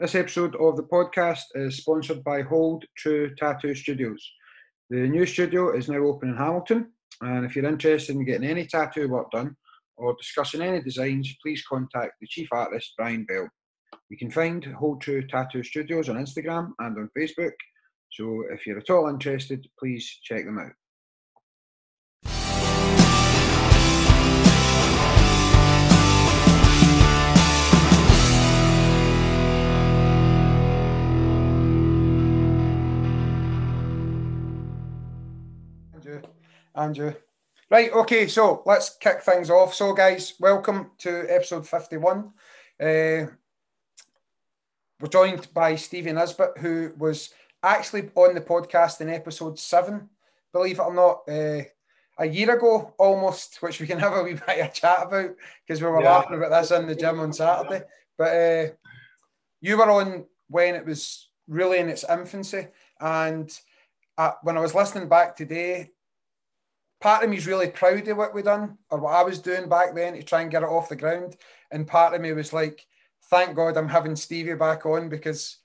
This episode of the podcast is sponsored by Hold True Tattoo Studios. The new studio is now open in Hamilton, and if you're interested in getting any tattoo work done or discussing any designs, please contact the chief artist, Brian Bell. You can find Hold True Tattoo Studios on Instagram and on Facebook, so if you're at all interested, please check them out. Andrew. Right, okay, so let's kick things off. So, guys, welcome to episode 51. Uh, we're joined by Stephen Nesbit, who was actually on the podcast in episode seven, believe it or not, uh, a year ago almost, which we can have a wee bit of chat about because we were Yeah. laughing about this in the gym on Saturday. But uh, you were on when it was really in its infancy, and uh, when I was listening back today, part of me is really proud of what we done or what I was doing back then to try and get it off the ground, and part of me was like, thank God I'm having Stevie back on because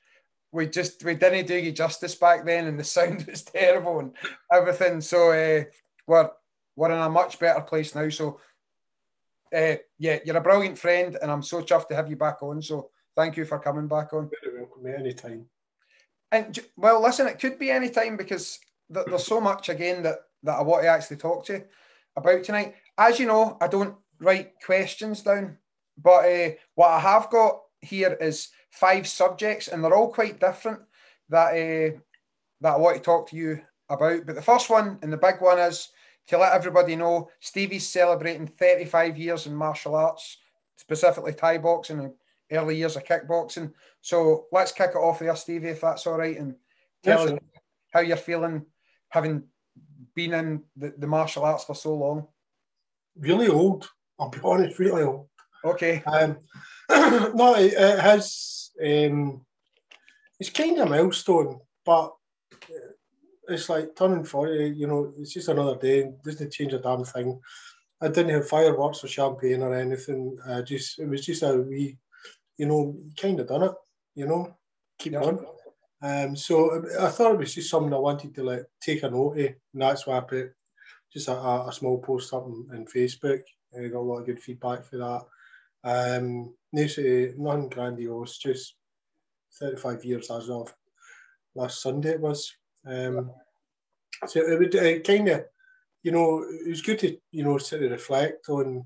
we just we didn't do you justice back then, and the sound was terrible and everything. So uh, we're we're in a much better place now. So uh, yeah, you're a brilliant friend, and I'm so chuffed to have you back on. So thank you for coming back on. Very welcome at any. And well, listen, it could be anytime because there's so much again that that I want to actually talk to you about tonight. As you know, I don't write questions down, but uh, what I have got here is five subjects, and they're all quite different that uh, that I want to talk to you about. But the first one and the big one is to let everybody know Stevie's celebrating 35 years in martial arts, specifically Thai boxing and early years of kickboxing. So let's kick it off there, Stevie, if that's all right, and tell Yes, us how you're feeling having been in the, the martial arts for so long. Really old. I'll be honest, really old. Okay. Um, no, it, it has. Um, it's kind of a milestone, but it's like turning forty. You know, it's just another day. Doesn't change a damn thing. I didn't have fireworks or champagne or anything. I just it was just a wee, you know, kind of done it. You know, keep Yeah. going. Um, so I thought it was just something I wanted to like take a note of, and that's why I put just a, a, small post up on, Facebook. I got a lot of good feedback for that. Um, nothing grandiose, just 35 years as of last Sunday it was. Um, so it would uh, kind of, you know, it was good to, you know, sort of reflect on,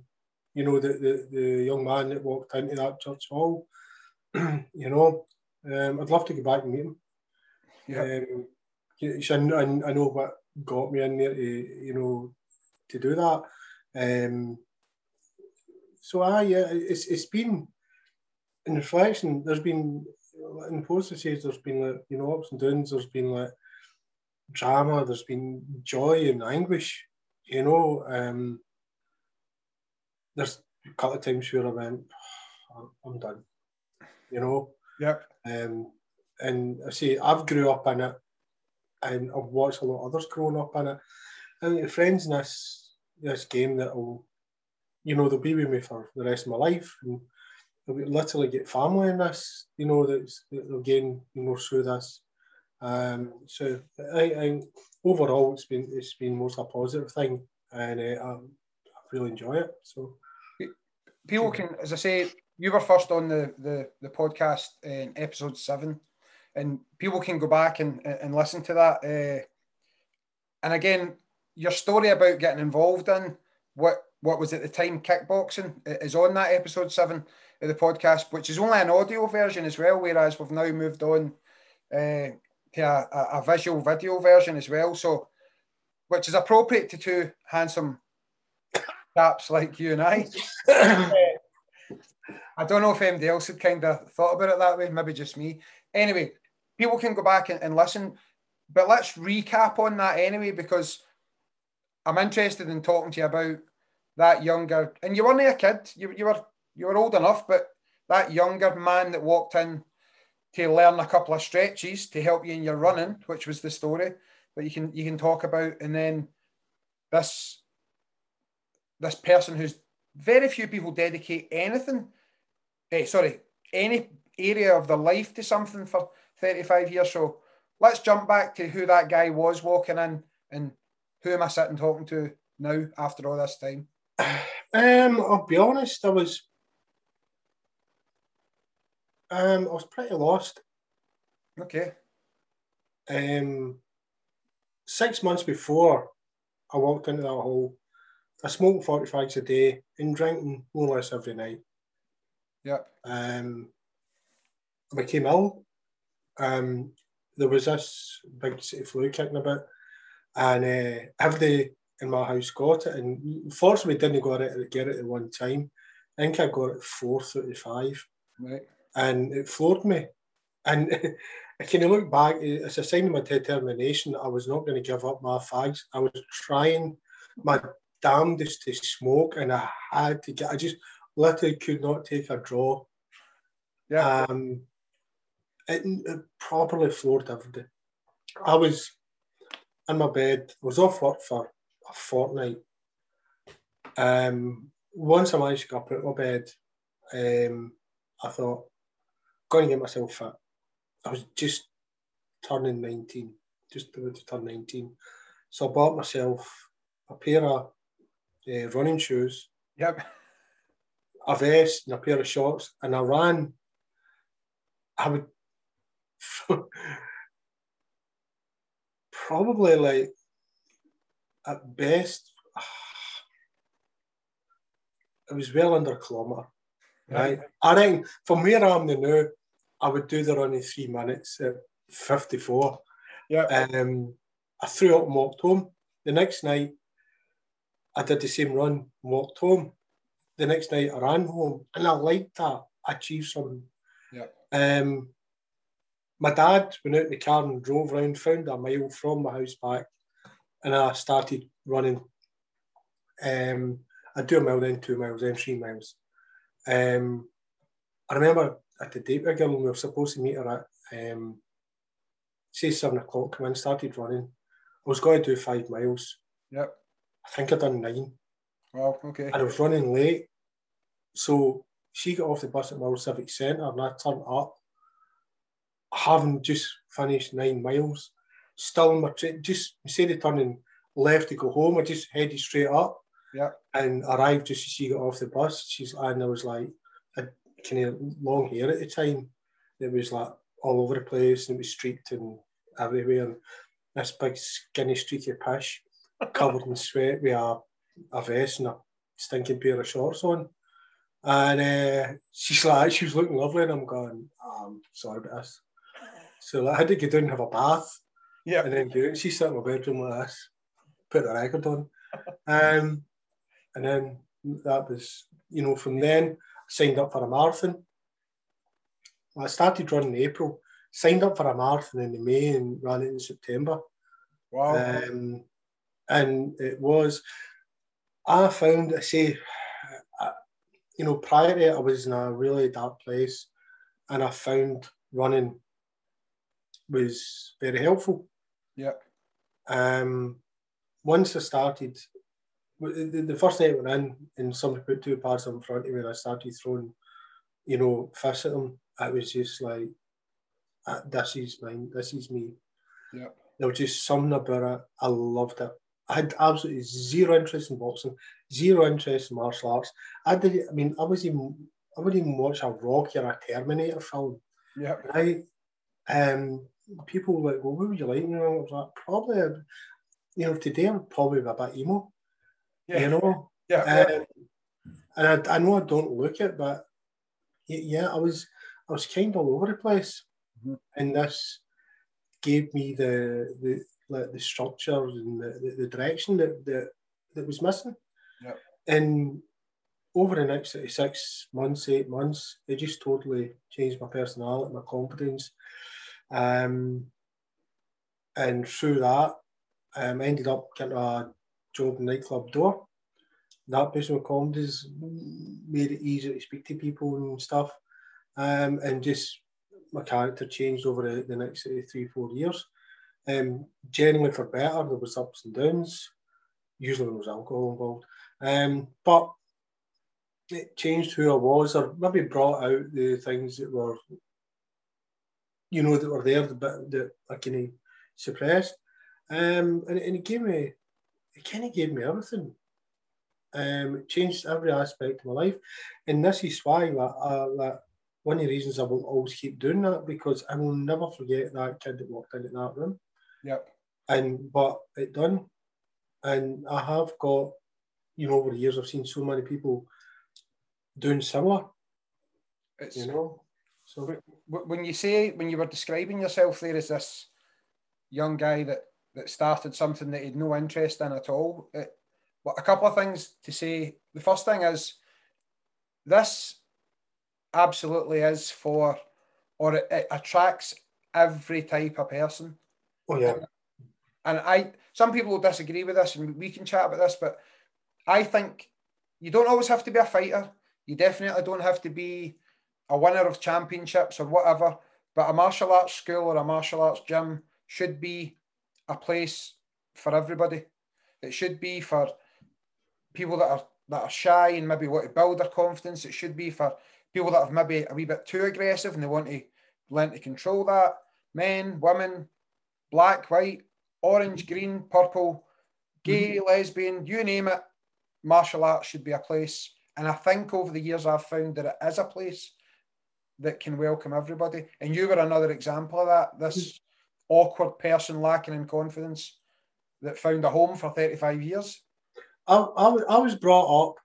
you know, the, the, the young man that walked into that church hall. you know, um, I'd love to go back and meet him. Yeah. Um, I, I know what got me in there to, you know, to do that. Um, so I, yeah, it's it's been in reflection. There's been in the post says there's been like you know ups and downs. There's been like drama. There's been joy and anguish. You know, um, there's a couple of times where I went, "I'm- I'm done. You know, Yep. Um, and I say I've grew up in it, and I've watched a lot of others growing up in it. And the friends in this this game that will, you know, they'll be with me for the rest of my life, and they'll literally get family in this. You know, that's that they'll gain, you know, through this. Um, so I, I overall it's been it's been most a positive thing, and uh, I, I really enjoy it. So People can, as I say, you were first on the, the, the podcast in episode seven, and people can go back and, and listen to that. Uh, and again, your story about getting involved in what what was at the time kickboxing is on that episode seven of the podcast, which is only an audio version as well. Whereas we've now moved on uh, to a, a- visual video version as well. So, which is appropriate to two handsome chaps like you and I. I don't know if anybody else had kind of thought about it that way, maybe just me. Anyway, people can go back and, and listen, but let's recap on that anyway, because I'm interested in talking to you about that younger, and you weren't a kid, you, you were you were old enough, but that younger man that walked in to learn a couple of stretches to help you in your running, which was the story that you can you can talk about, and then this this person who's very few people dedicate anything, eh, sorry, any area of their life to something for 35 years. So let's jump back to who that guy was walking in and who am I sitting talking to now after all this time? Um, I'll be honest, I was um, I was pretty lost. Okay. Um, six months before I walked into that hole, I smoked 40 fags a day and drinking more or less every night. Yep. Um, I became ill. Um, there was this big city flu kicking about, and uh, everybody in my house got it. And fortunately, didn't got it get it at one time. I think I got it four thirty five. Right. And it floored me. And I can you look back? It's a sign of my determination. I was not going to give up my fags. I was trying my damnedest to smoke, and I had to get. I just literally could not take a draw. Yeah. Um, it, it properly floored everything. I was in my bed. I was off work for a fortnight. Um, once I managed to get up out of my bed, um, I thought, going to get myself fit. I was just turning 19, just about to turn 19. So I bought myself a pair of uh, running shoes, Yep. a vest, and a pair of shorts, and I ran. I would probably like at best, it was well under a kilometre. Right. I think from where I am now, I would do the run in three minutes at 54. Yeah. Um, I threw up and walked home. The next night, I did the same run, walked home. The next night, I ran home, and I liked that. I achieved something. Yeah. Um, my dad went out in the car and drove around, found a mile from my house back, and I started running. Um, I do a mile, then two miles, then three miles. Um, I remember at the date with a girl, we were supposed to meet her at, um, say, seven o'clock, come in, started running. I was going to do five miles. Yep. I think I done nine. Oh, well, okay. And I was running late. So she got off the bus at Mill Civic Centre and I turned up, having just finished nine miles, still in my train, just instead of turning left to go home, I just headed straight up. Yeah. And arrived just as she got off the bus. She's and I was like, I kind of long hair at the time. It was like all over the place and it was streaked and everywhere. And this big skinny streaky pish covered in sweat with a, a vest and a stinking pair of shorts on. And uh, she's like, she was looking lovely, and I'm going, oh, I'm sorry about this. So like, I had to get down and have a bath, Yeah. and then get. She's sitting in my bedroom like this, put the record on. Um, and then that was, you know, from then, I signed up for a marathon. I started running in April, signed up for a marathon in May and ran it in September. Wow. Um, and it was, I found, I say, uh, you know, prior to it, I was in a really dark place, and I found running was very helpful. Yeah. Um, once I started, the, the first night I went in, and somebody put two pads in front of me, and I started throwing, you know, fists at them. It was just like, uh, this is mine, this is me. Yeah. There was just something about it. I loved it. I had absolutely zero interest in boxing, zero interest in martial arts. I did. I mean, I was even. I wouldn't even watch a Rocky or a Terminator film. Yeah. Right? Um, people were like, well, what would you like? You know, I was like, probably, you know, today I'm probably a bit emo. Yeah. You know, Yeah. um, and I, I know I don't look it, but yeah, I was I was kind of all over the place, Mhm. and this gave me the the like the structure and the, the, the direction that, that that was missing. Yep. And over the next six months, eight months, it just totally changed my personality, my confidence. Um, and through that, um, I ended up getting a job in nightclub door. That with confidence made it easier to speak to people and stuff. Um, and just my character changed over the, the next uh, three, four years. Um, generally for better, there was ups and downs. Usually there was alcohol involved. Um, but it changed who I was, or maybe brought out the things that were you know, that were there that, that I kind of suppressed. Um, and, and it gave me, it kind of gave me everything. Um, it changed every aspect of my life. And this is why uh, one of the reasons I will always keep doing that because I will never forget that kid that walked into that room. Yep. And but it done. And I have got, you know, over the years I've seen so many people doing similar. It's, you know. So when you say when you were describing yourself there as this young guy that that started something that he had no interest in at all, it, but a couple of things to say. The first thing is this absolutely is for, or it, it attracts every type of person. Oh yeah. And I, some people will disagree with this, and we can chat about this, but I think you don't always have to be a fighter. You definitely don't have to be a winner of championships or whatever. But a martial arts school or a martial arts gym should be a place for everybody. It should be for people that are that are shy and maybe want to build their confidence. It should be for people that have maybe a wee bit too aggressive and they want to learn to control that. Men, women, black, white, orange, green, purple, gay, mm-hmm. lesbian, you name it. Martial arts should be a place. And I think over the years I've found that it is a place that can welcome everybody. And you were another example of that. This mm-hmm. awkward person lacking in confidence that found a home for 35 years. I, I, I was brought up,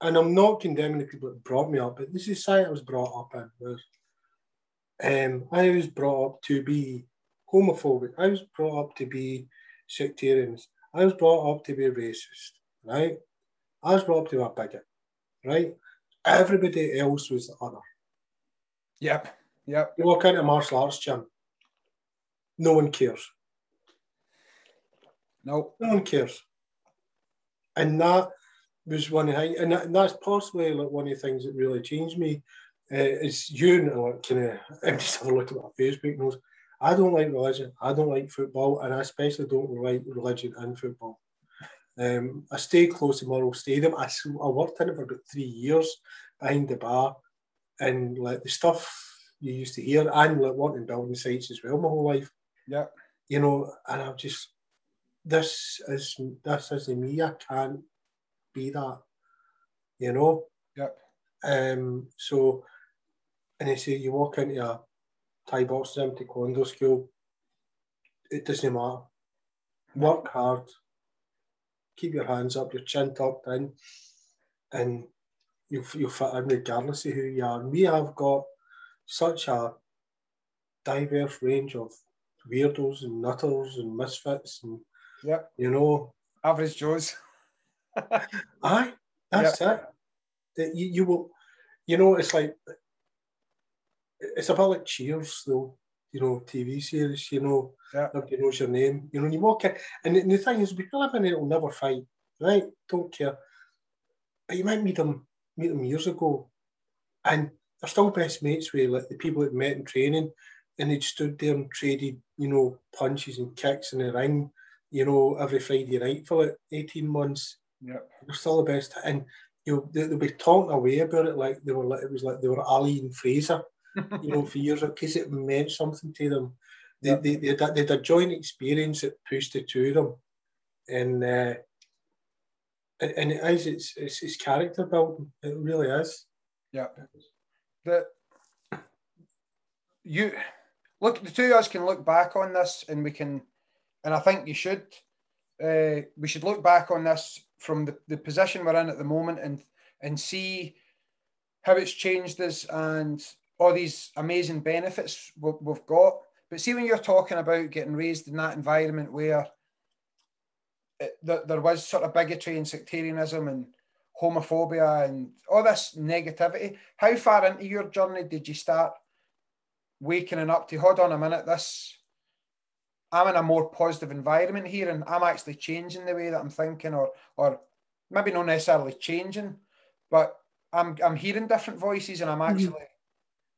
and I'm not condemning the people that brought me up, but this is the society I was brought up in was um, I was brought up to be homophobic. I was brought up to be sectarians. I was brought up to be racist, right? I was brought up to be a bigot, right? Everybody else was the other. Yep, yep. You walk into a martial arts gym, no one cares. No. No one cares. And that was one of the and, that, and that's possibly like one of the things that really changed me. Uh, is you know, like, kind of, I'm just having a look at my Facebook knows. I don't like religion. I don't like football, and I especially don't like religion and football. Um, I stayed close to Murrell Stadium. I, I worked in it for about three years behind the bar, and like the stuff you used to hear, and like working building sites as well my whole life. Yeah, you know, and I've just this is this is me. I can't be that, you know. Yep. Um. So, and they say you walk into a Thai boxing taekwondo school, it doesn't matter. Work hard, keep your hands up, your chin tucked in, and you'll, you'll fit in regardless of who you are. And we have got such a diverse range of weirdos and nutters and misfits and yep. you know average Joes. Aye, that's yep. it. You, you will you know it's like it's about like Cheers, though. You know, TV series. You know, yeah. everybody knows your name. You know, you walk in, and the, and the thing is, we live in it will never fight, right? Don't care. But you might meet them, meet them years ago, and they're still best mates with like the people that met in training, and they stood there and traded, you know, punches and kicks in the ring, you know, every Friday night for like eighteen months. Yeah, they're still the best, and you know, they, they'll be talking away about it like they were like it was like they were Ali and Frazier you know, for years because it meant something to them. They, they, they, had, they had a joint experience that pushed the two of them. And uh, and, and it is, it's, it's, it's character building. It really is. Yeah. The, you look, the two of us can look back on this and we can, and I think you should, uh, we should look back on this from the, the position we're in at the moment and and see how it's changed us and all these amazing benefits we've got. But see, when you're talking about getting raised in that environment where it, there was sort of bigotry and sectarianism and homophobia and all this negativity, how far into your journey did you start waking up to, hold on a minute, this, I'm in a more positive environment here and I'm actually changing the way that I'm thinking or, or maybe not necessarily changing, but I'm, I'm hearing different voices and I'm mm-hmm.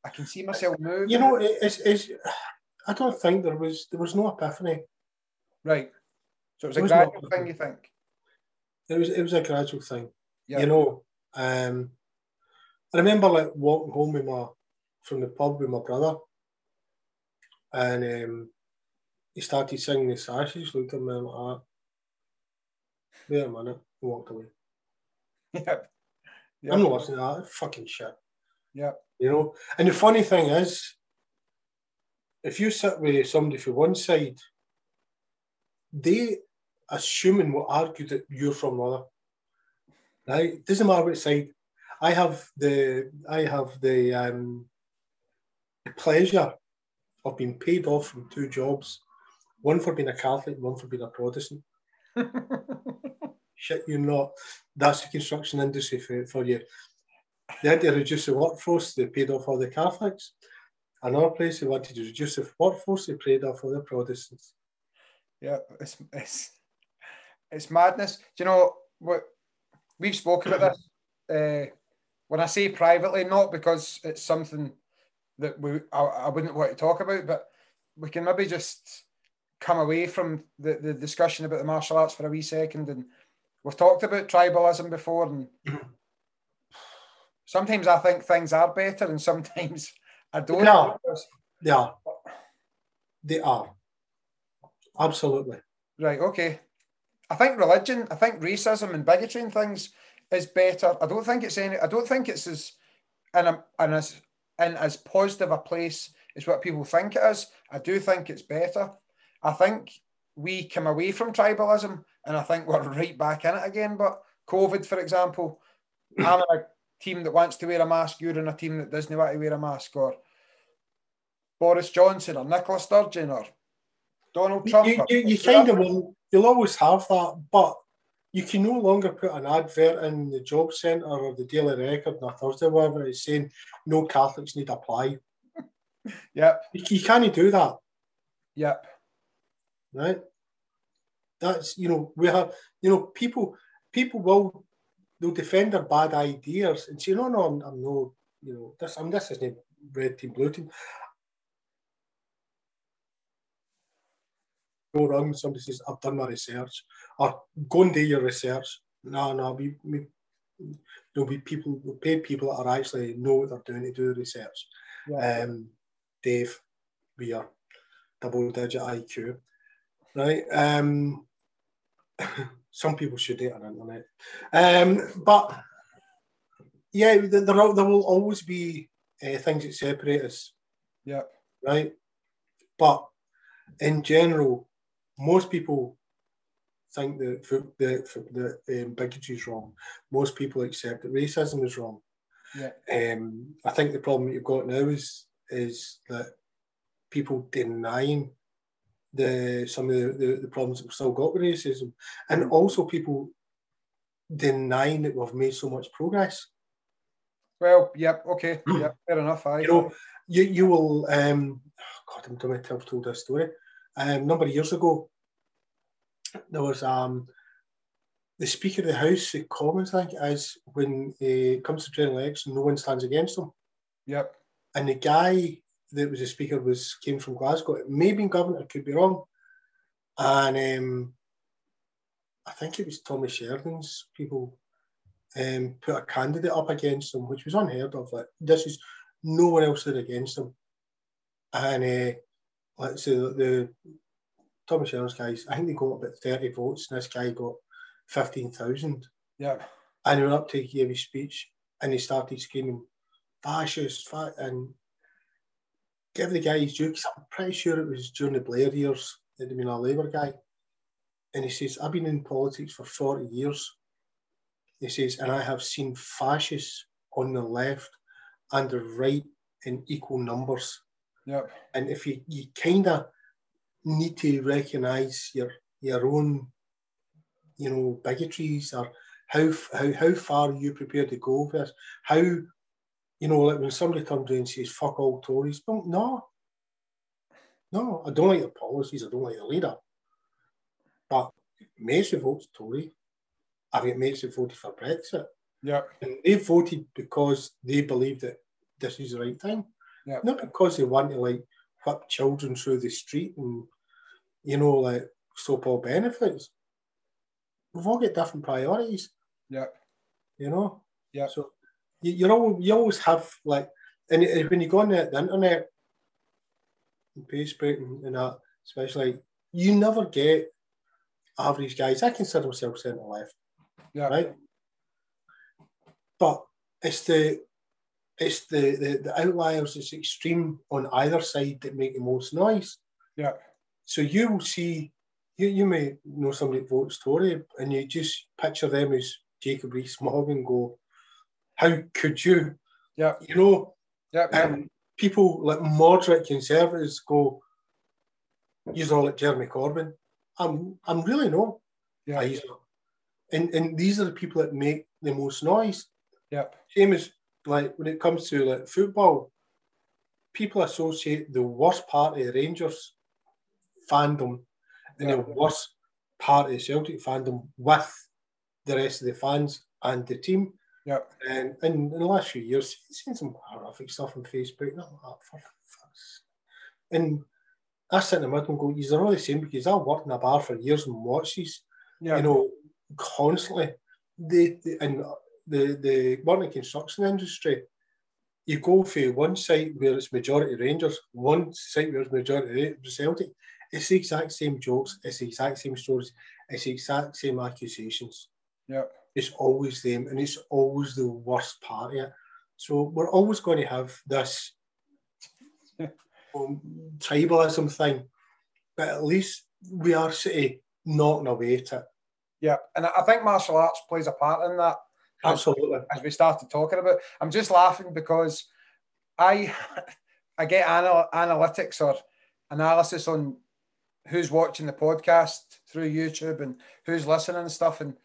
I can see myself moving. You know, it's, it's, I don't think there was there was no epiphany. Right. So it was there a was gradual no thing, you think? It was it was a gradual thing. Yeah. You know, um, I remember like walking home with my from the pub with my brother, and um, he started singing the sashes, looked at me like. Wait a minute, walked away. Yep. yep. I'm not listening to that. Fucking shit. Yep. You know, and the funny thing is, if you sit with somebody from one side, they assuming will argue that you're from the other. Right? It doesn't matter which side. I have the I have the um, pleasure of being paid off from two jobs, one for being a Catholic, one for being a Protestant. Shit, you're not. That's the construction industry for, for you. They had to reduce the workforce, they paid off all the Catholics. Another place they wanted to reduce the workforce, they paid off all the Protestants. Yeah, it's it's it's madness. Do you know what we've spoken about this? Uh, when I say privately, not because it's something that we I, I, wouldn't want to talk about, but we can maybe just come away from the, the discussion about the martial arts for a wee second. And we've talked about tribalism before, and sometimes I think things are better, and sometimes I don't. Yeah, they are. They are. Absolutely. Right. Okay. I think religion, I think racism and bigotry and things is better. I don't think it's any. I don't think it's as in, a, in as in as positive a place as what people think it is. I do think it's better. I think we come away from tribalism, and I think we're right back in it again. But COVID, for example, I'm in a team that wants to wear a mask. You're in a team that doesn't want to wear a mask, or Boris Johnson, or Nicola Sturgeon, or Donald Trump. You, you, you kind of will. You'll always have that, but you can no longer put an advert in the job centre or the Daily Record on a Thursday, whatever it's saying, no Catholics need apply. yep. You, you can't do that. Yep. Right? That's, you know, we have, you know, people people will they'll defend their bad ideas and say, no, no, I'm, I'm no, you know, this, I'm this isn't red team, blue team. go wrong. Somebody says, I've done my research, or go and do your research. No, no, we, we there'll be people, we paid people that are actually know what they're doing to do the research. Yeah. Um, Dave, we are double digit IQ, right? Um, some people should date on the internet, um, but yeah, there, there will always be uh, things that separate us. Yeah. Right. But in general, most people think that the, the um, bigotry is wrong. Most people accept that racism is wrong. Yeah. Um, I think the problem that you've got now is is that people denying the some of the, the, the problems that we've still got with racism, and also people denying that we've made so much progress. Well, yep, okay, yep, fair enough. I you know, you you will. Um, God, I'm going to have told this story. Um, a number of years ago, there was um, the Speaker of the House, the Commons, I think, is when it comes to general election, no one stands against him. Yep. And the guy that was the Speaker was came from Glasgow. It may have been Govan, could be wrong. And um, I think it was Tommy Sheridan's people um, put a candidate up against him, which was unheard of. Like, this is no one else stood against him. And uh, let's say the Tommy Sheridan's guys, I think they got about 30 votes, and this guy got 15,000. Yeah. And he went up to give his speech and he started screaming, fascist, fat, and give the guy his due, because I'm pretty sure it was during the Blair years, he'd been a Labour guy. And he says, I've been in politics for 40 years. He says, and I have seen fascists on the left and the right in equal numbers. Yep. And if you, you kind of need to recognise your your own, you know, bigotries or how how how far are you prepared to go with this? How, you know, like when somebody comes in and says "fuck all Tories," well, no, no, I don't like the policies. I don't like the leader. But mates have voted Tory. I've got mates who voted for Brexit. Yeah. And they voted because they believe that this is the right thing. Yeah. Not because they want to like whip children through the street and, you know, like stop all benefits. We've all got different priorities. Yeah. You know? Yeah. So you, you know, you always have like, and when you go on the, the internet, Facebook and, and that, especially, you never get average guys. I consider myself centre left. Yeah. Right. But it's the it's the, the the outliers, it's extreme on either side that make the most noise. Yeah. So you will see you, you may know somebody that votes Tory and you just picture them as Jacob Rees-Mogg and go, How could you? Yeah. You know, Yeah. and people like moderate conservatives go, You're all like Jeremy Corbyn. I'm I'm really not. Yeah. He's not. And and these are the people that make the most noise. Yep. Same as like when it comes to like football, people associate the worst part of the Rangers fandom and Yeah. the worst part of the Celtic fandom with the rest of the fans and the team. Yep. And, and in the last few years, I've seen some horrific stuff on Facebook. and I'm like, for fuck's And I sit in the middle and go, these are all the same because I worked in a bar for years and watched these Yeah. you know, constantly. They, they and the the uh, working in construction industry, you go for one site where it's majority Rangers, one site where it's majority Celtic. It's the exact same jokes, it's the exact same stories, it's the exact same accusations. Yep. It's always them, and it's always the worst part of it. So we're always going to have this um, tribalism thing, but at least we are sort of knocking away at it. Yeah. And I think martial arts plays a part in that. Absolutely. as we started talking about. I'm just laughing because I I get anal- analytics or analysis on who's watching the podcast through YouTube and who's listening and stuff. And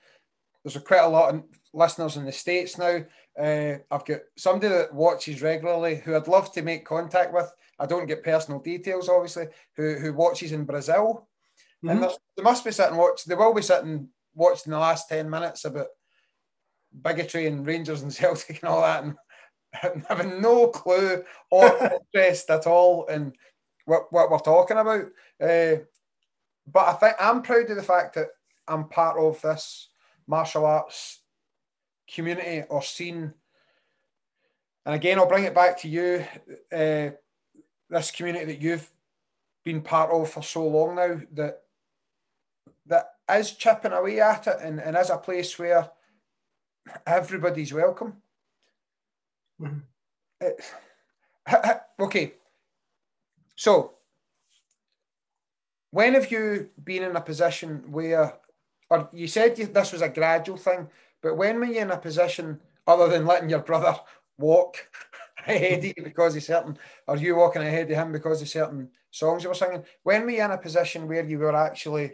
there's a, quite a lot of listeners in the States now. Uh, I've got somebody that watches regularly who I'd love to make contact with. I don't get personal details, obviously, who, who watches in Brazil. And Mhm. there's- they must be sitting watch. They will be sitting watching the last 10 minutes about bigotry and Rangers and Celtic and all that, and, and having no clue or interest at all in what, what we're talking about. Uh, but I think I'm proud of the fact that I'm part of this martial arts community or scene. And again, I'll bring it back to you, uh, this community that you've been part of for so long now that that is chipping away at it and, and is a place where everybody's welcome. Mhm. It- okay. So, when have you been in a position where, or you said you, this was a gradual thing, but when were you in a position other than letting your brother walk ahead of you because of certain, or you walking ahead of him because of certain songs you were singing? When were you in a position where you were actually,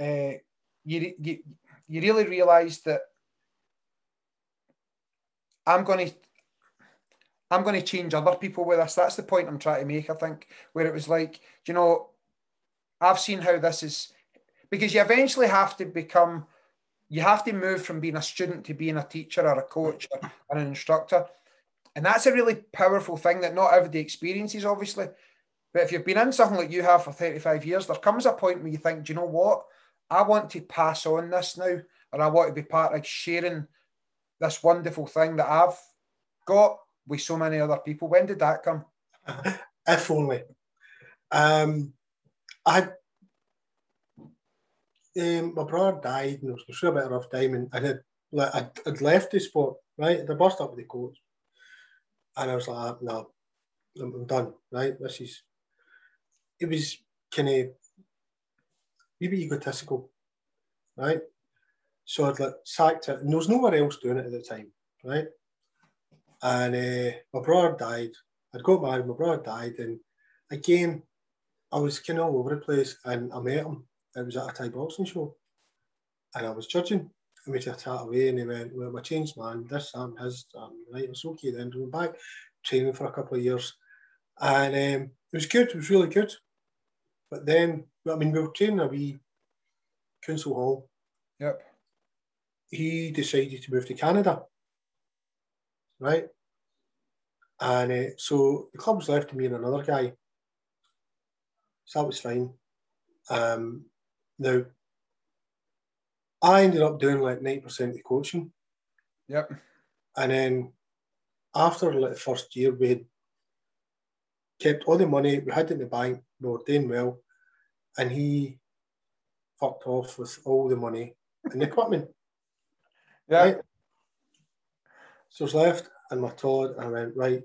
uh, you, you, you really realised that I'm going to I'm going to change other people with this. That's the point I'm trying to make, I think, where it was like, you know, I've seen how this is because you eventually have to become, you have to move from being a student to being a teacher or a coach or, an instructor. And that's a really powerful thing that not everybody experiences, obviously. But if you've been in something like you have for 35 years, there comes a point where you think, do you know what? I want to pass on this now, and I want to be part of sharing this wonderful thing that I've got with so many other people. When did that come? if only. Um, I um, my brother died and it was through a bit of a rough time, and I had like I'd, I'd left the sport right. I burst up with the coach, and I was like, no, I'm, I'm done. Right, this is. It was kind of maybe egotistical, right? So I'd like sacked it, and there was nowhere else doing it at the time, right? And uh, my brother died. I'd got married, my brother died, and again, I was kind of all over the place. And I met him. It was at a Thai boxing show, and I was judging. And we just chat away, and he went, "Well, my changed man. This, um, his, um, right. It's okay." Then we went back training for a couple of years, and um, it was good. It was really good. But then, I mean, we were training a wee council hall. Yep. He decided to move to Canada, right? And uh, so the club was left to me and another guy. So that was fine. Um, now, I ended up doing like 90% of the coaching. Yep. And then after like the first year, we had kept all the money we had in the bank. We were doing well, and he fucked off with all the money and the equipment. Yeah. Right? So I was left and my Todd, and I went right.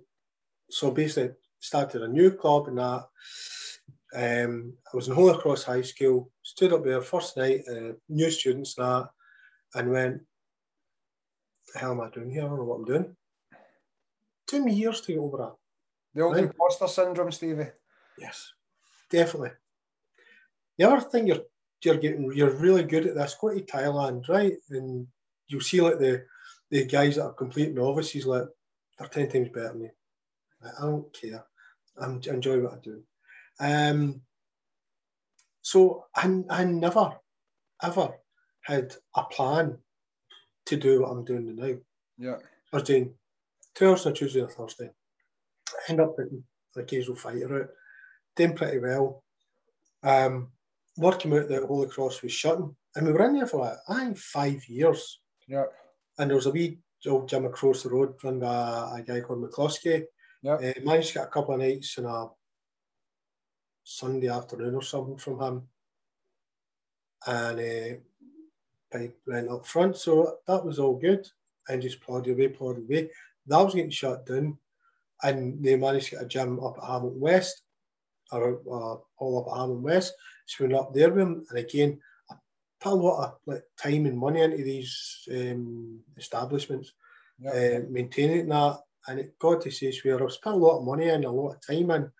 So basically, started a new club and that. Um, I was in Holy Cross High School, stood up there first night, uh, new students and that, and went, the hell am I doing here? I don't know what I'm doing. Took me years to get over that. The old Right. imposter syndrome, Stevie. Yes, definitely. You ever think you're you're getting you're really good at this? Go to Thailand, right? And you'll see like the the guys that are complete novices, like they're ten times better than me. Like, I don't care. I'm, I enjoy what I do. Um, so I, I never ever had a plan to do what I'm doing now. Yeah. I was doing two hours on a Tuesday or Thursday. End up putting an occasional fighter out, doing pretty well. Um, working out that Holy Cross was shutting, and we were in there for like, I think five years. Yeah. And there was a wee old gym across the road run by a, guy called McCluskey. Yeah. Uh, managed to get a couple of nights on a Sunday afternoon or something from him. And uh, pipe went up front. So that was all good. And just plodded away, plodded away. That was getting shut down. And they managed to get a gym up at Hamilton West, or uh, all up at Hamilton West. So we went up there with him. And again, I put a lot of like, time and money into these um, establishments, Yeah. uh, maintaining that. And it got to say where I was putting a lot of money and a lot of time in.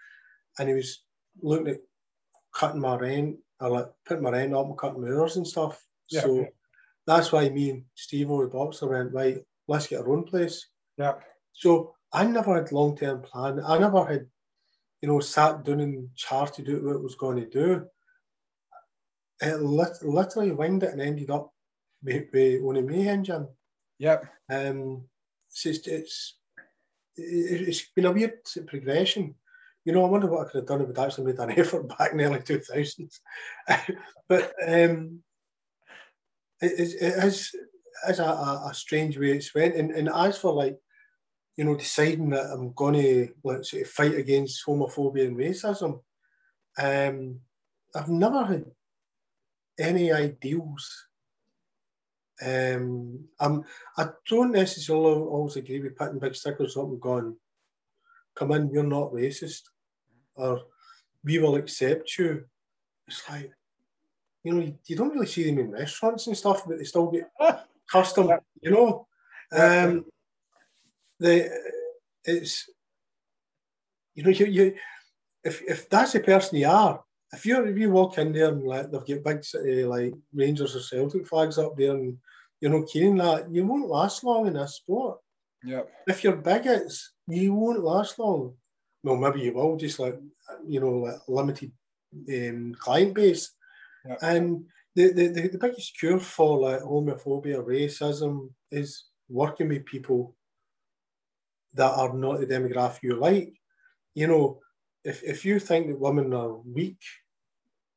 And he was looking at cutting my rent, or like putting my rent up and cutting my hours and stuff. Yeah. So that's why me and Steve the boxer went, right, let's get our own place. Yeah. So I never had long term plan. I never had, you know, sat down and charted out what I was going to do. It lit- literally winged it and ended up with, with only Mayhem Gym. Yeah. Um, it's, just, it's it- it's been a weird progression. You know, I wonder what I could have done if I'd actually made an effort back in the early 2000s. but um, it, it's- it is, is a, a, strange way it's went. And, and as for like, you know, deciding that I'm going to sort of fight against homophobia and racism, um, I've never had any ideals. Um, I'm, I don't necessarily always agree with putting big stickers up and going, come in, you're not racist, or we will accept you. It's like, you know, you, you don't really see them in restaurants and stuff, but they still get custom, you know. Um, the it's you know you, you if if that's the person you are, if you if you walk in there and like they've got big city like Rangers or Celtic flags up there and you're not carrying that, you won't last long in this sport. Yeah. If you're bigots, you won't last long. Well, maybe you will, just like you know, like limited um, client base. And the, the, the, biggest cure for like homophobia, racism is working with people that are not the demographic you like. You know, if, if you think that women are weak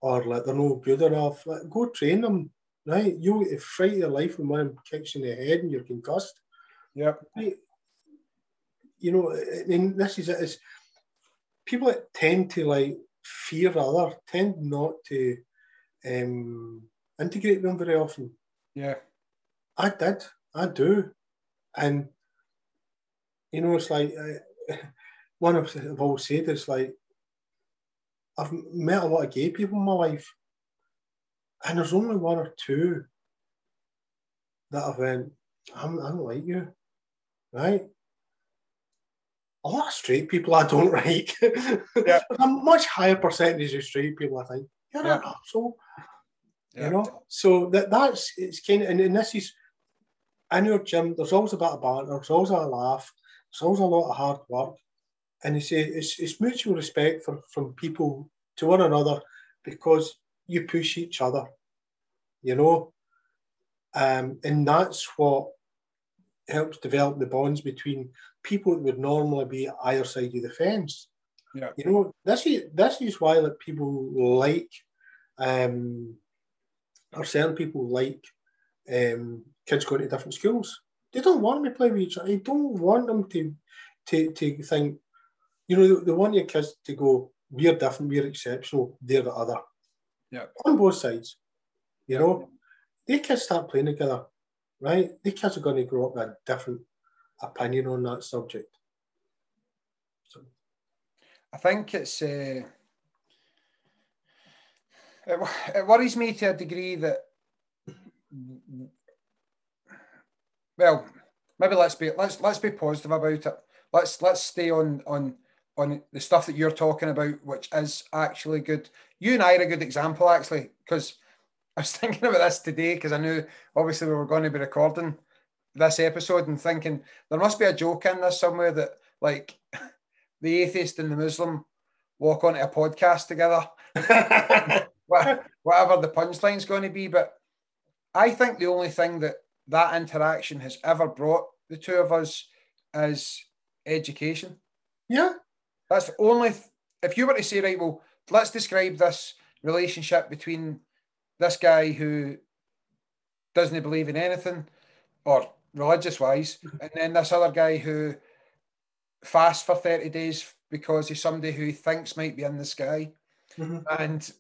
or like they're no good enough, like, go train them, right? You if fright your life when one kicks you in the head and you're concussed. Yeah. Right? You know, and this is it is people that tend to like fear other tend not to um, integrate them very often. Yeah. I did, I do, and you know, it's like uh, one of the- I've always said is like I've met a lot of gay people in my life, and there's only one or two that I've went, I'm, I don't like you, right? A lot of straight people I don't like. Yeah. a much higher percentage of straight people I think you're an asshole Yeah. you know. So that that's it's kind of and, and this is in your gym. There's always a bit of banter. There's always a laugh. There's always a lot of hard work, and you say it's it's mutual respect from from people to one another because you push each other, you know, um, and that's what helps develop the bonds between people that would normally be either side of the fence. Yeah. You know, this is this is why that people like um or certain people like um kids going to different schools. They don't want to play with each other. They don't want them to to to think, you know, they want your kids to go, we're different, we're exceptional, they're the other. Yeah. On both sides. You know, they kids start playing together, right? The kids are going to grow up with a different opinion on that subject. So. I think it's uh, it, it worries me to a degree that well, maybe let's be let's let's be positive about it. Let's let's stay on on on the stuff that you're talking about, which is actually good. You and I are a good example, actually, because I was thinking about this today because I knew obviously we were going to be recording this episode and thinking there must be a joke in this somewhere that like the atheist and the Muslim walk onto a podcast together, whatever the punchline's going to be. But I think the only thing that that interaction has ever brought the two of us is education. Yeah. That's the only, th- if you were to say, right, well, let's describe this relationship between this guy who doesn't believe in anything or religious wise, and then this other guy who fasts for 30 days because he's somebody who he thinks might be in the sky. Mm-hmm. And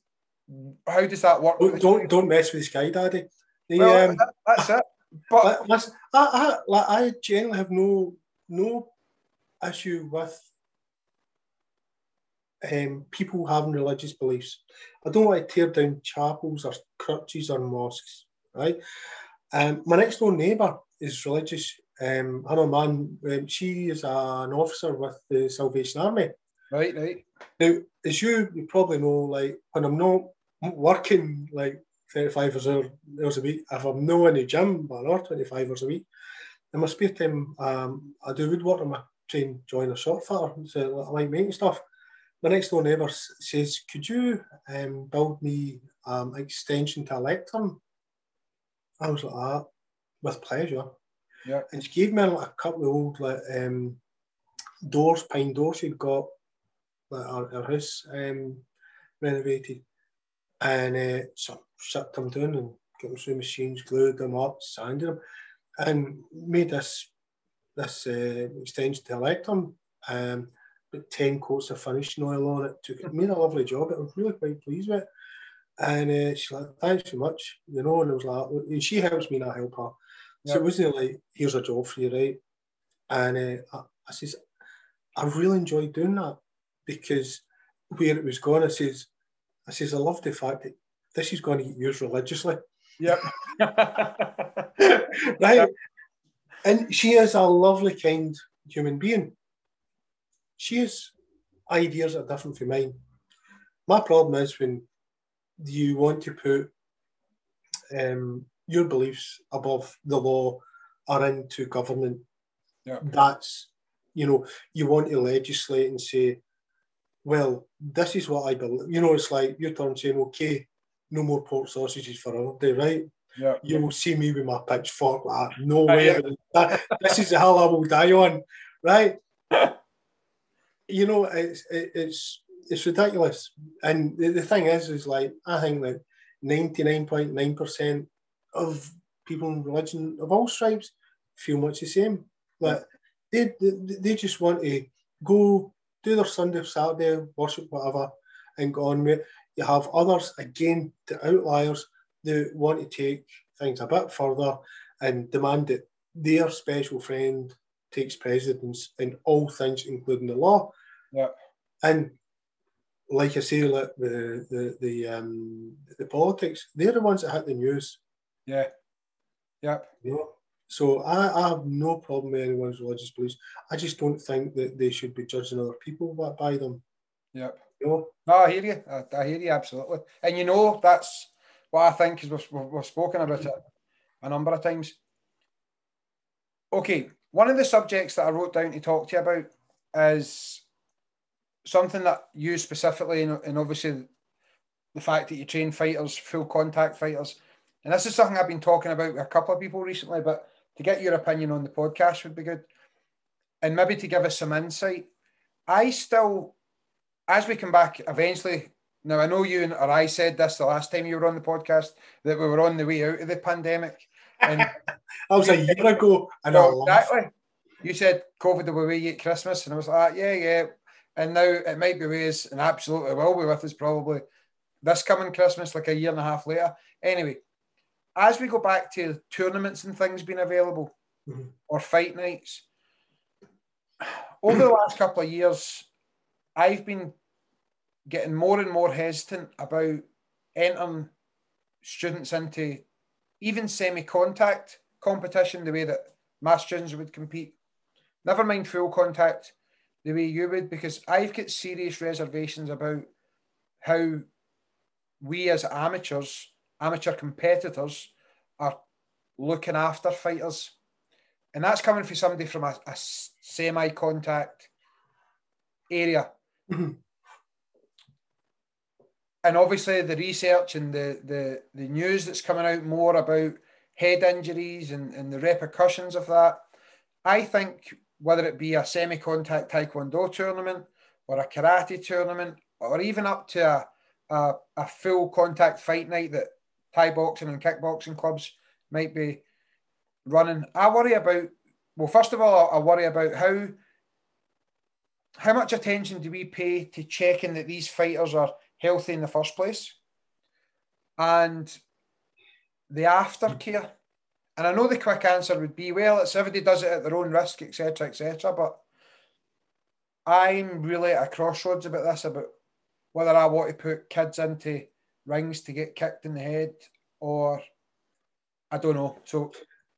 how does that work? Don't, don't, don't mess with the sky, daddy. The, well, um, that's it. But listen, I, I, like, I generally have no no issue with um, people having religious beliefs. I don't want to tear down chapels or churches or mosques, right? Um, my next door neighbour is religious. Um, know, man. Um, she is an officer with the Salvation Army. Right, right. Now, as you, you probably know, like when I'm not working like 35 hours, hours a week, if I'm not in the gym, or 25 hours a week, in my spare time, um, I do woodwork. I'm a trained joiner shop fitter, so I like making stuff my next door neighbour says, could you um, build me um, extension to a lectern? I was like, ah, with pleasure. Yeah. And she gave me like, a couple of old like, um, doors, pine doors she'd got, like our, our house um, renovated. And uh, so shut them down and got them through machines, glued them up, sanded them, and made this this uh, extension to a lectern. Um, about 10 coats of finishing oil on it. Took it, made a lovely job. I was really quite pleased with it. And uh, she's like, thanks so much, you know, and I was like, and she helps me and I help her. So it wasn't like, here's a job for you, right? And uh, I, I says, I really enjoyed doing that because where it was going, I says, I says, I love the fact that this is going to get used religiously. Yep. right. Yep. And she is a lovely, kind human being she's ideas are different from mine. My problem is when you want to put um, your beliefs above the law or into government. Yeah. That's, you know, you want to legislate and say, well, this is what I believe. You know, it's like you're turn saying, okay, no more pork sausages for another day, right? Yeah. You will see me with my pitchfork like no way. this is the hell I will die on, right? you know, it's it's it's ridiculous. And the, the thing is, is like I think that ninety nine point nine percent of people in religion of all stripes feel much the same. Like they, they they just want to go do their Sunday, Saturday worship, whatever, and go on with it. You have others again, the outliers, that want to take things a bit further and demand that their special friend takes precedence in all things, including the law. Yeah. And like I say, like the the the um the politics, they're the ones that hit the news. Yeah. Yep. You know? So I, I have no problem with anyone's religious beliefs. I just don't think that they should be judging other people by them. Yep. You know? No, I hear you. I, I hear you absolutely. And you know, that's what I think because we've, we've spoken about it a number of times. Okay, one of the subjects that I wrote down to talk to you about is something that you specifically, and obviously the fact that you train fighters, full contact fighters, and this is something I've been talking about with a couple of people recently, but to get your opinion on the podcast would be good. And maybe to give us some insight. I still, as we come back eventually, now I know you and or I said this the last time you were on the podcast that we were on the way out of the pandemic. And that was a year ago. I know exactly. You said COVID will be away at Christmas, and I was like, yeah, yeah. And now it might be with us, and absolutely will be with us probably this coming Christmas, like a year and a half later. Anyway, as we go back to tournaments and things being available mm-hmm. or fight nights, over the last couple of years, I've been getting more and more hesitant about entering students into even semi-contact competition the way that my students would compete. Never mind full contact the way you would, because I've got serious reservations about how we as amateurs, amateur competitors, are looking after fighters. And that's coming from somebody from a, a semi contact area. Mm-hmm. And obviously, the research and the, the, the news that's coming out more about head injuries and, and the repercussions of that. I think whether it be a semi contact taekwondo tournament or a karate tournament or even up to a, a, a full contact fight night that Thai boxing and kickboxing clubs might be running. I worry about, well, first of all, I worry about how how much attention do we pay to checking that these fighters are healthy in the first place? And the aftercare. And I know the quick answer would be, well, it's everybody does it at their own risk, etc., etc. But I'm really at a crossroads about this, about whether I want to put kids into rings to get kicked in the head or I don't know. So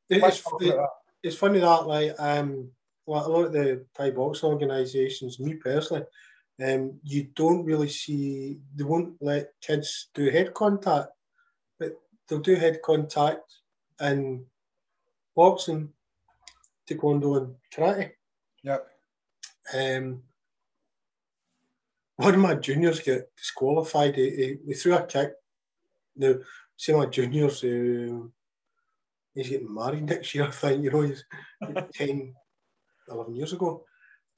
it's, it, it's funny that like um well, a lot of the Thai boxing organisations, me personally, um, you don't really see they won't let kids do head contact, but they'll do head contact in boxing, taekwondo, and karate. Yep. Um, one of my juniors got disqualified. He, he, he threw a kick. Now, see my juniors, uh, he's getting married next year, I think, you know, he's 10, 11 years ago.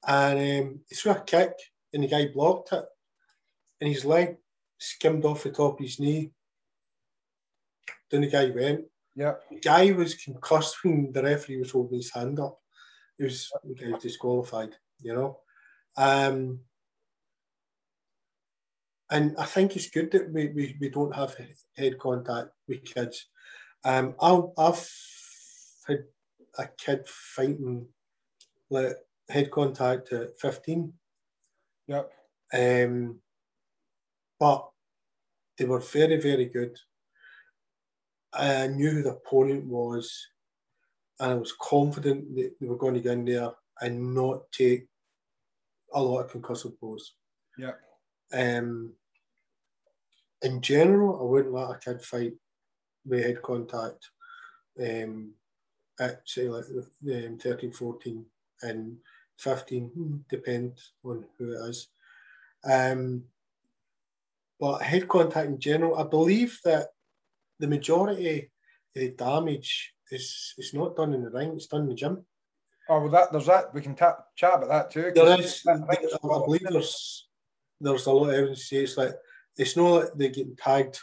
And um, he threw a kick and the guy blocked it. And his leg skimmed off the top of his knee. Then the guy went. Yeah. The guy was concussed when the referee was holding his hand up. He was, the guy was disqualified, you know. Um, and I think it's good that we, we, we don't have head contact with kids. Um, i have had a kid fighting like head contact at 15. Yep. Um, but they were very, very good. I knew who the opponent was, and I was confident that they were going to get in there and not take a lot of concussive blows. Yeah. Um, in general, I wouldn't let a kid fight with head contact um, at say like um, 13, 14 and 15, hmm, depends on who it is. Um, but head contact in general, I believe that the majority of the damage is is not done in the ring, it's done in the gym. Oh well, that there's that we can tap, chat about that too. There is, I, believe there's there's a lot of evidence to say it's like it's not like they're getting tagged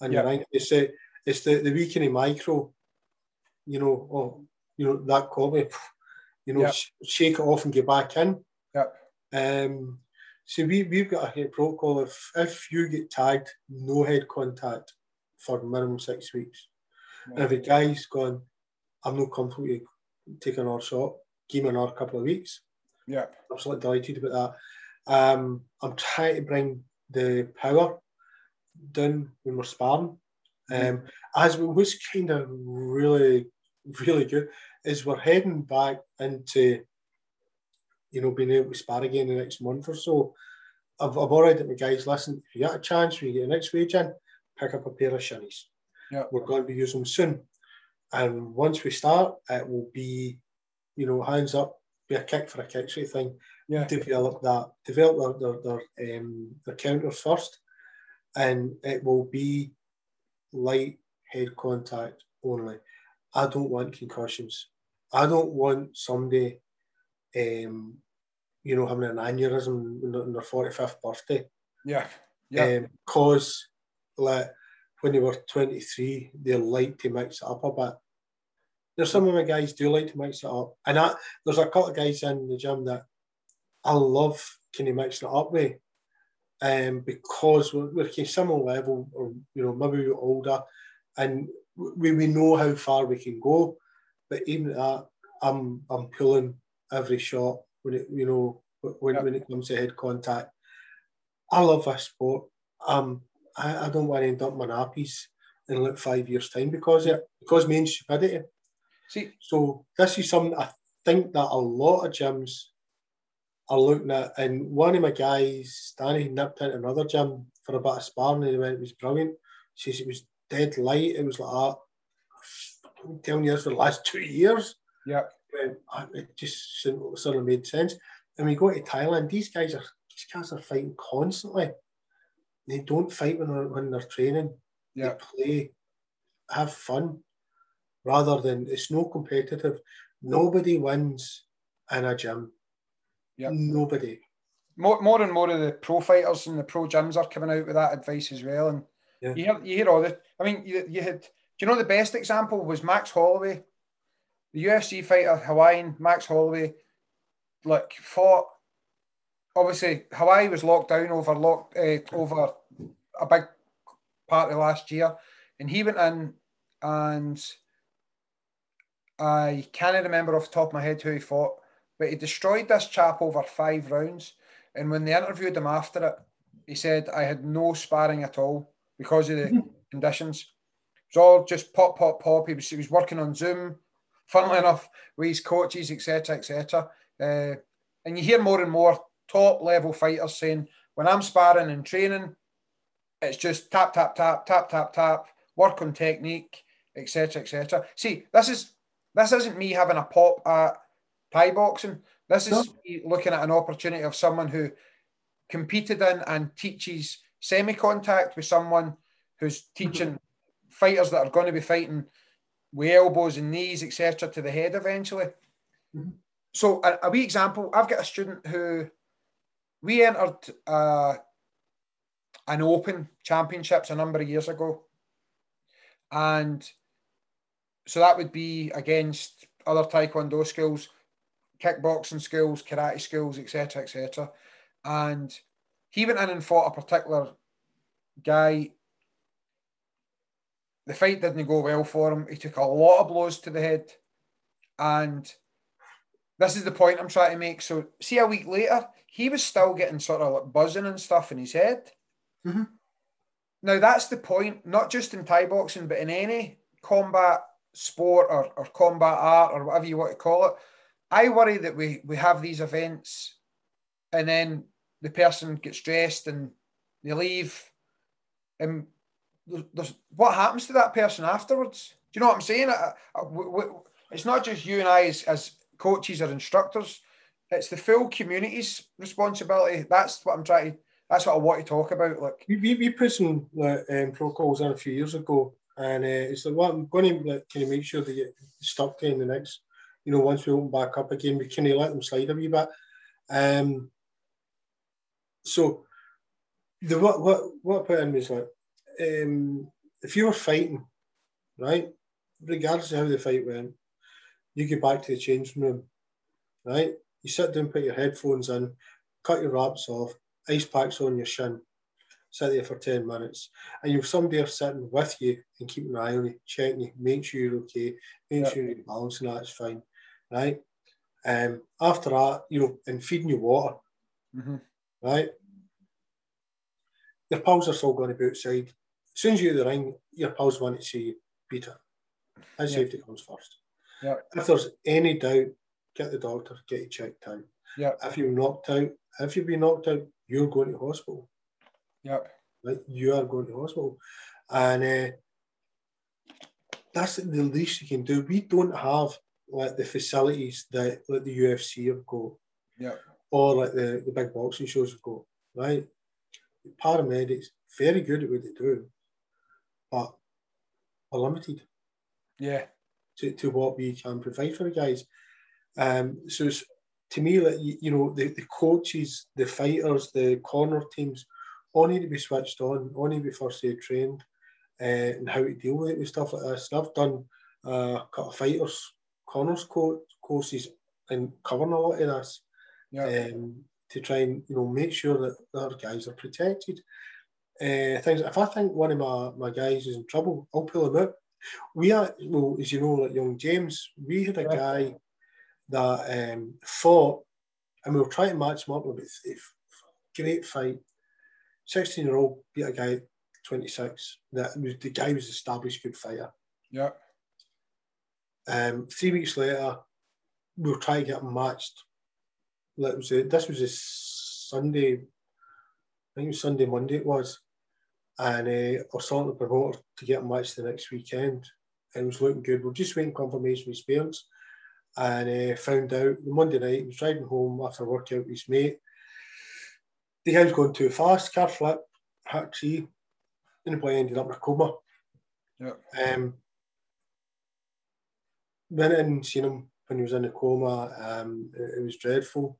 and yeah. ring. It's the it's the, the weakening micro, you know, oh, you know, that copy, you know, sh- shake it off and get back in. Yep. Um so we, we've got a protocol if if you get tagged, no head contact for minimum six weeks. And if a guy's gone, I'm not comfortable taking another shot, give me another couple of weeks. Yeah. Absolutely delighted about that. Um, I'm trying to bring the power down when we're sparring. Mm-hmm. Um, as we was kind of really, really good is we're heading back into, you know, being able to spar again the next month or so. I've, I've already my guys, listen, if you get a chance when you get the next wage in, pick up a pair of shinies. Yeah. We're going to be using them soon. And once we start, it will be, you know, hands up, be a kick for a kick sort of thing yeah. develop that, develop their their their, um, their counters first, and it will be light head contact only. I don't want concussions. I don't want somebody, um, you know, having an aneurysm on their forty fifth birthday. Yeah, yeah. Because um, like when they were twenty three, they like to mix it up a bit. There's some of my guys do like to mix it up, and I, there's a couple of guys in the gym that I love kind of mixing it up with. Um, because we're, we're kind of similar level, or you know, maybe we're older, and we, we know how far we can go. But even at that, I'm I'm pulling every shot when it you know when, when it comes to head contact. I love this sport. Um, I, I don't want to end up my nappies in like five years' time because it because main stupidity. See, so this is something I think that a lot of gyms are looking at. And one of my guys, Danny, nipped into another gym for a bit of sparring and he went, it was brilliant. He says it was dead light. It was like ah, that. I'm telling you this for the last two years. Yeah. It just sort of made sense. And we go to Thailand, these guys are these guys are fighting constantly. They don't fight when they're when they're training. Yeah. They play, have fun, rather than it's no competitive. Nobody wins in a gym. Yeah. Nobody. More, more and more of the pro fighters and the pro gyms are coming out with that advice as well. And yeah. you hear you hear all the. I mean, you, you had. Do you know the best example was Max Holloway, the UFC fighter, Hawaiian Max Holloway, like fought. Obviously, Hawaii was locked down over locked uh, over a big part of last year, and he went in and I can't remember off the top of my head who he fought, but he destroyed this chap over five rounds. And when they interviewed him after it, he said, I had no sparring at all because of the conditions. It was all just pop, pop, pop. He was, he was working on Zoom, funnily enough, with his coaches, etc., etc. Uh, and you hear more and more top level fighters saying, when I'm sparring and training, it's just tap, tap, tap, tap, tap, tap, work on technique, etc., etc. See, this is this isn't me having a pop at Thai boxing. This is no. me looking at an opportunity of someone who competed in and teaches semi-contact with someone who's teaching mm-hmm. fighters that are going to be fighting with elbows and knees, etc., to the head eventually. Mm-hmm. So, a, a wee example: I've got a student who we entered uh, an Open Championships a number of years ago, and so that would be against other Taekwondo skills, kickboxing skills, karate skills, etc., etc. And he went in and fought a particular guy. The fight didn't go well for him. He took a lot of blows to the head. And this is the point I'm trying to make. So, see, a week later, he was still getting sort of like buzzing and stuff in his head. Mm-hmm. Now, that's the point, not just in Thai boxing, but in any combat sport or, or combat art or whatever you want to call it. I worry that we we have these events and then the person gets dressed and they leave and there's, what happens to that person afterwards? Do you know what I'm saying? I, I, we, it's not just you and I as, as coaches or instructors. It's the full community's responsibility. That's what I'm trying to. That's what I want to talk about. Like we we, we put some like, um, protocols in a few years ago and uh, it's like, well, I'm going to like, kind of make sure they get stuck in the next, you know, once we open back up again, we of let them slide a wee bit. Um, so the what what what I put in was like, um, if you were fighting, right, regardless of how the fight went, you get back to the changing room, right? You sit down, put your headphones in, cut your wraps off, ice packs on your shin, sit there for 10 minutes, and you've somebody sitting with you and keeping an eye on you, checking you, make sure you're okay, make yep. sure you're balancing that's fine, right? Um, after that, you know, and feeding you water, mm-hmm. Right? Your pals are still going to be outside. As soon as you're in the ring, your pals want to see you beat it. That yep. safety comes first. Yeah. If there's any doubt, get the doctor, get you checked out. Yeah. If you're knocked out, if you've been knocked out, you're going to hospital. Yep. Like you are going to hospital. And uh, that's the least you can do. We don't have like the facilities that like the UFC have got. Yeah. Or like the, the big boxing shows have got, right? Paramedics, very good at what they do, but are limited. Yeah. To, to what we can provide for the guys. Um, so to me, like you, you know, the, the coaches, the fighters, the corner teams, all need to be switched on, all need to be first aid trained, uh, and how to deal with it with stuff like this. And I've done uh, a couple of fighters, corners co- courses, and covering a lot of this. Yeah. Um, to try and you know make sure that our guys are protected. Uh, things if I think one of my, my guys is in trouble, I'll pull him out. We are well, as you know, like young James, we had a guy that um, fought, and we were trying to match him up with a great fight. 16 year old beat a guy 26. That was the guy was established good fighter. Yeah. Um, three weeks later, we were trying to get him matched. It was a, this was a Sunday, I think it was Sunday, Monday it was. And uh, I was talking to the promoter to get him matched the next weekend. And it was looking good. We are just waiting confirmation with his parents. And uh, found out the Monday night, he was driving home after work out with his mate. The guy was going too fast, car flip, hit tree, and the boy ended up in a coma. Yeah. Um, went in and seen him when he was in a coma. Um, it, it, was dreadful.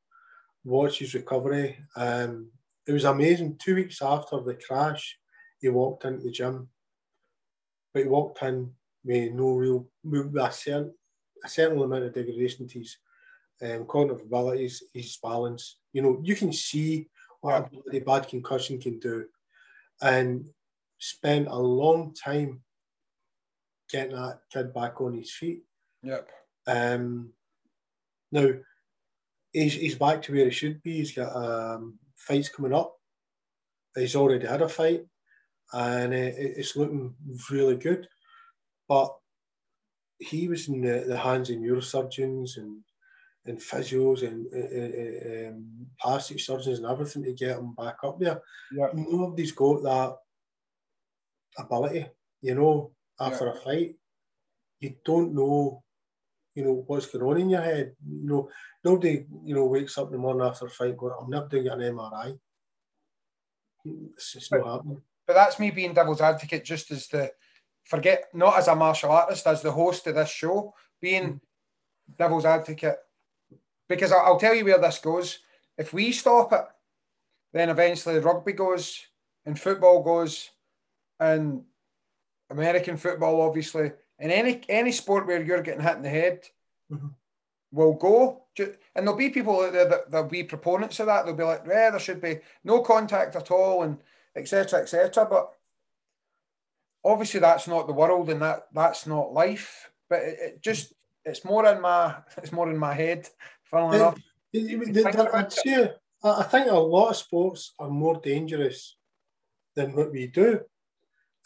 Watched his recovery. Um, it was amazing. Two weeks after the crash, he walked into the gym, but he walked in with no real, with a certain, a certain amount of degradation to his um, cognitive abilities, his balance. You know, you can see what a bad concussion can do, and spent a long time getting that kid back on his feet. Yep. Um, now, he's, he's back to where he should be. He's got um, fights coming up. He's already had a fight, and it, it's looking really good. But he was in the, the hands of neurosurgeons and and physios and uh, um, plastic surgeons and everything to get him back up there. Yeah. Nobody's got that ability, you know, after yeah. a fight. You don't know you know, what's going on in your head. You know, nobody, you know, wakes up in the morning after a fight going, I'm never doing an MRI. It's just but, not happening. But that's me being devil's advocate just as the, forget, not as a martial artist, as the host of this show, being mm. devil's advocate. Because I'll, I'll tell you where this goes. If we stop it, then eventually rugby goes and football goes and American football, obviously, in any any sport where you're getting hit in the head mm-hmm. will go. And there'll be people out there that there'll be proponents of that. They'll be like, yeah, there should be no contact at all, and etc. etc. But obviously, that's not the world, and that that's not life. But it, it just it's more in my it's more in my head. Funnily enough, I think a lot of sports are more dangerous than what we do.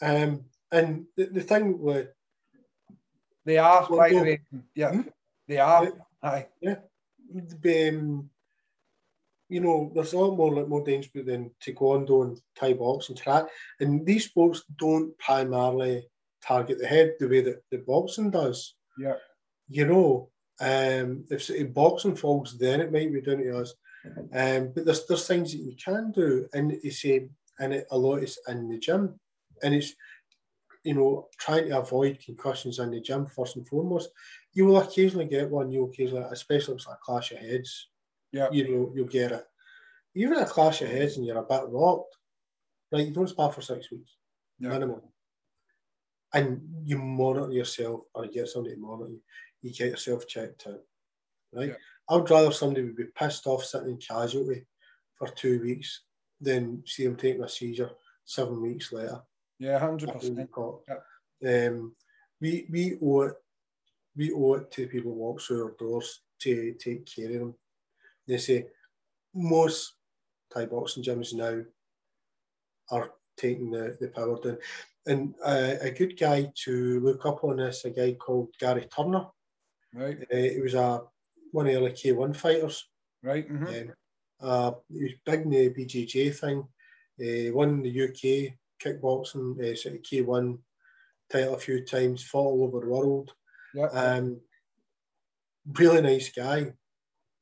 Um, and the, the thing with they are, well, by the way. Yeah, hmm? they are. Yeah. Aye. Yeah. Um, you know, there's a lot more like more dangerous than taekwondo and Thai boxing, karate, and these sports don't primarily target the head the way that the boxing does. Yeah. You know, um, if, if boxing falls, then it might be down to us. Um, but there's there's things that you can do, and you see, and it, a lot is in the gym, and it's you know, trying to avoid concussions in the gym first and foremost. You will occasionally get one. You'll occasionally, especially if it's a clash of heads. Yeah. You know, you'll get it. Even a clash of heads and you're a bit rocked, right? You don't spar for six weeks, yeah. minimum. And you monitor yourself, or you get somebody to monitor you. You get yourself checked out, right? Yeah. I would rather somebody would be pissed off sitting in casualty for two weeks than see them taking a seizure seven weeks later. Yeah, hundred percent. Um, we we owe it we owe it to people who walk through our doors to take care of them. They say most Thai boxing gyms now are taking the, the power down. And uh, a good guy to look up on this, a guy called Gary Turner. Right. Uh, he was a one of the K1 fighters. Right. Mm-hmm. Um, uh, he was big in the BJJ thing. Uh, won the UK kickboxing, uh, sort of K1 title a few times, fought all over the world. Yeah. Um, really nice guy.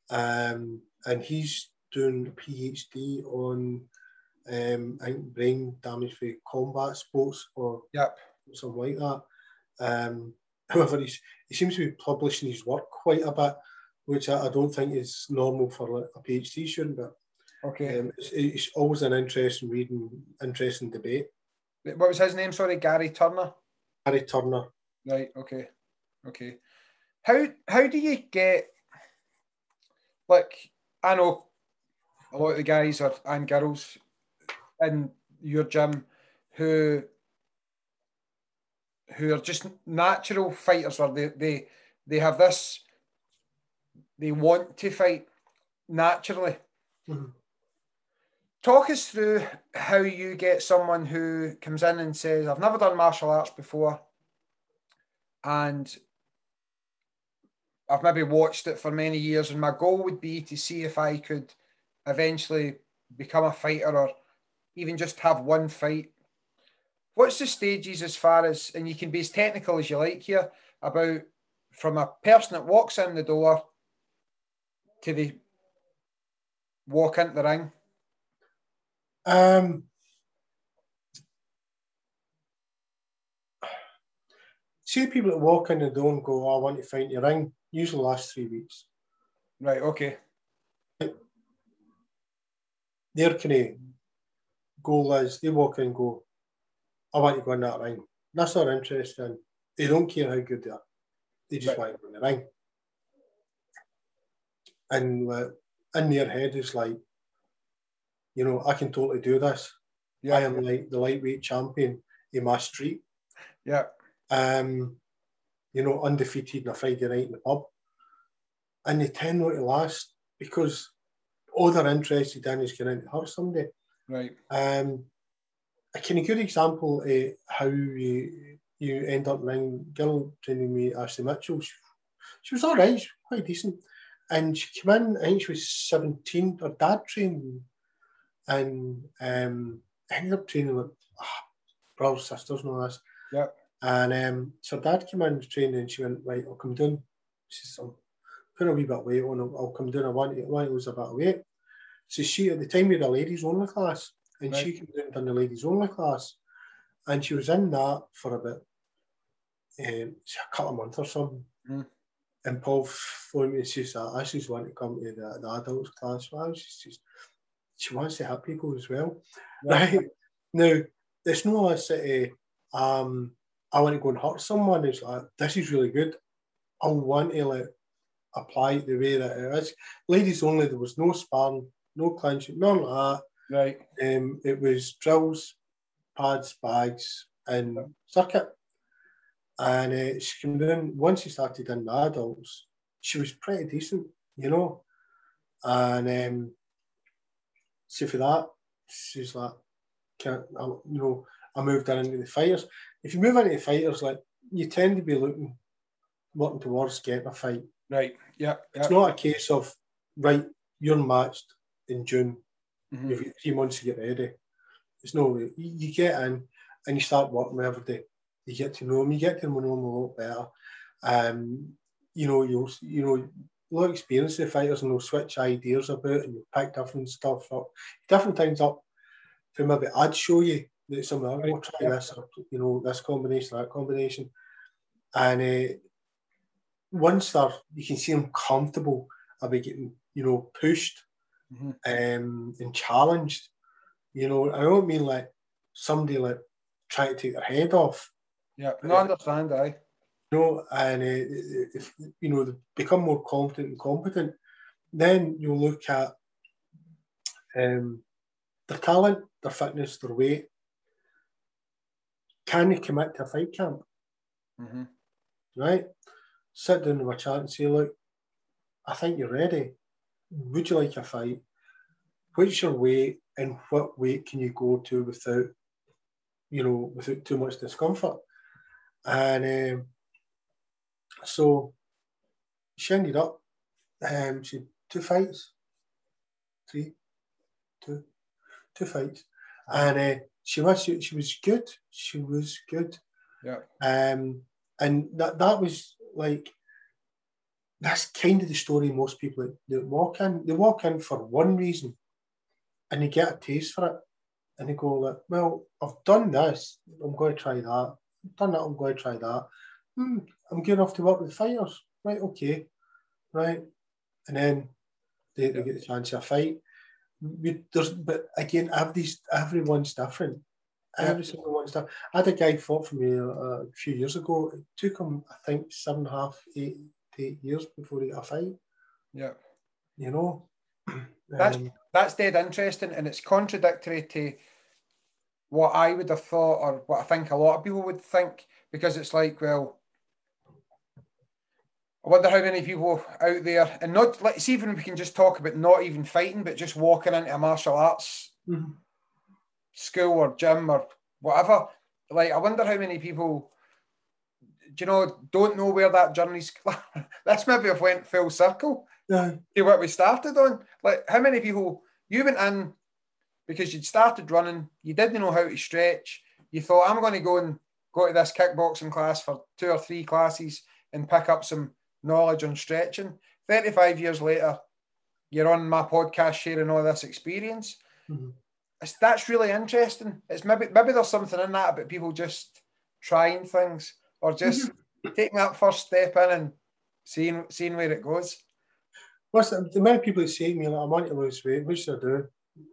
Um, and he's doing a PhD on, um, I think, brain damage for combat sports or yep. something like that. Um, however, he's, he seems to be publishing his work quite a bit, which I, I don't think is normal for like, a PhD student, but Okay. Um, it's, it's, always an interesting reading, interesting debate. What was his name? Sorry, Gary Turner. Gary Turner. Right. Okay. Okay. How how do you get like I know a lot of the guys are and girls in your gym who who are just natural fighters or they they they have this they want to fight naturally. Mm-hmm. Talk us through how you get someone who comes in and says, I've never done martial arts before and I've maybe watched it for many years, and my goal would be to see if I could eventually become a fighter or even just have one fight. What's the stages as far as, and you can be as technical as you like here, about from a person that walks in the door to the walk into the ring? Um, see people that walk in the door and go, oh, I want to find your ring, usually last three weeks. Right, okay. Their kind of goal is they walk in and go, I want to go in that ring. That's not interesting. They don't care how good they are. They just right. want to go in the ring. And uh, in their head is like, you know, I can totally do this. Yeah. I am like the lightweight champion in my street. Yeah. Um, you know, undefeated on a Friday night in the pub. And they tend not to last because all they're interested in is getting to hurt somebody. Right. Um, a kind of good example of how you you end up ring girl training me, Ashley Mitchell. She, she was all right, she was quite decent. And she came in, I think she was 17, her dad trained and um, ended up training with oh, brothers, sisters, and all this. Yeah. And um, so dad came in training and she went, right, I'll come down. She said, I'm putting a wee bit of weight on, I'll, I'll come down. I want, I want to lose a bit of weight. So she, at the time, we had a ladies only class and right. she came down and done the ladies only class. And she was in that for about um, a couple of months or something. Mm. And Paul phoned me and says, I just want to come to the, the adults class. Well, I was just, she wants to help people as well. Right. right? Now, there's no a city, um, I want to go and hurt someone. It's like, this is really good. I want to like apply it the way that it is. Ladies only, there was no sparring, no clinching, none of that. Right. Um, it was drills, pads, bags, and circuit. And uh, she came in, once she started in the adults, she was pretty decent, you know. And um, so for that, she's like, can't, you know, I moved her into the fighters. If you move into the fighters, like you tend to be looking, working towards getting a fight. Right. Yeah. It's not a case of right. You're matched in June. Mm-hmm. You've got three months to get ready. It's no way. You get in and you start working with every day. You get to know them. You get to know them a lot better. Um, you know, you'll you know lot of experience with fighters and they'll switch ideas about and you pick different stuff up, different things up. For maybe I'd show you that some of will try this, or, you know, this combination, that combination. And uh, once they're, you can see them comfortable about getting, you know, pushed mm-hmm. um, and challenged. You know, I don't mean like somebody like trying to take their head off. Yeah, no, I understand, I. You know, and uh, if you know they become more competent and competent, then you look at um, their talent, their fitness, their weight, can they commit to a fight camp? Mm-hmm. Right? Sit down with a chat and say, look, I think you're ready. Would you like a fight? What's your weight and what weight can you go to without, you know, without too much discomfort? And um, so she ended up, um, she two fights, three, two, two fights. And uh, she was she, she was good. She was good. Yeah. Um, and that that was like that's kind of the story most people that walk in. They walk in for one reason, and they get a taste for it, and they go like, "Well, I've done this. I'm going to try that. I've done that. I'm going to try that. Hmm, I'm good enough to work with fighters. Right? Okay. Right. And then they, they get the chance of a fight we, there's, but again, these everyone's different. Every single one's different. I had a guy fought for me a, a, few years ago. It took him, I think, seven and a half, eight, eight years before he got a fight. Yeah. You know, That's um, that's dead interesting, and it's contradictory to what I would have thought, or what I think a lot of people would think, because it's like, well, I wonder how many people out there, and not let's even we can just talk about not even fighting, but just walking into a martial arts mm-hmm. school or gym or whatever. Like, I wonder how many people, do you know, don't know where that journey's. That's maybe have went full circle yeah. to what we started on. Like, how many people you went in because you'd started running, you didn't know how to stretch, you thought, I'm going to go and go to this kickboxing class for two or three classes and pick up some knowledge on stretching. 35 years later, you're on my podcast sharing all this experience. Mm-hmm. that's really interesting. It's maybe maybe there's something in that about people just trying things or just mm-hmm. taking that first step in and seeing seeing where it goes. What's the, the many people that say to me like I want to lose weight, should I do?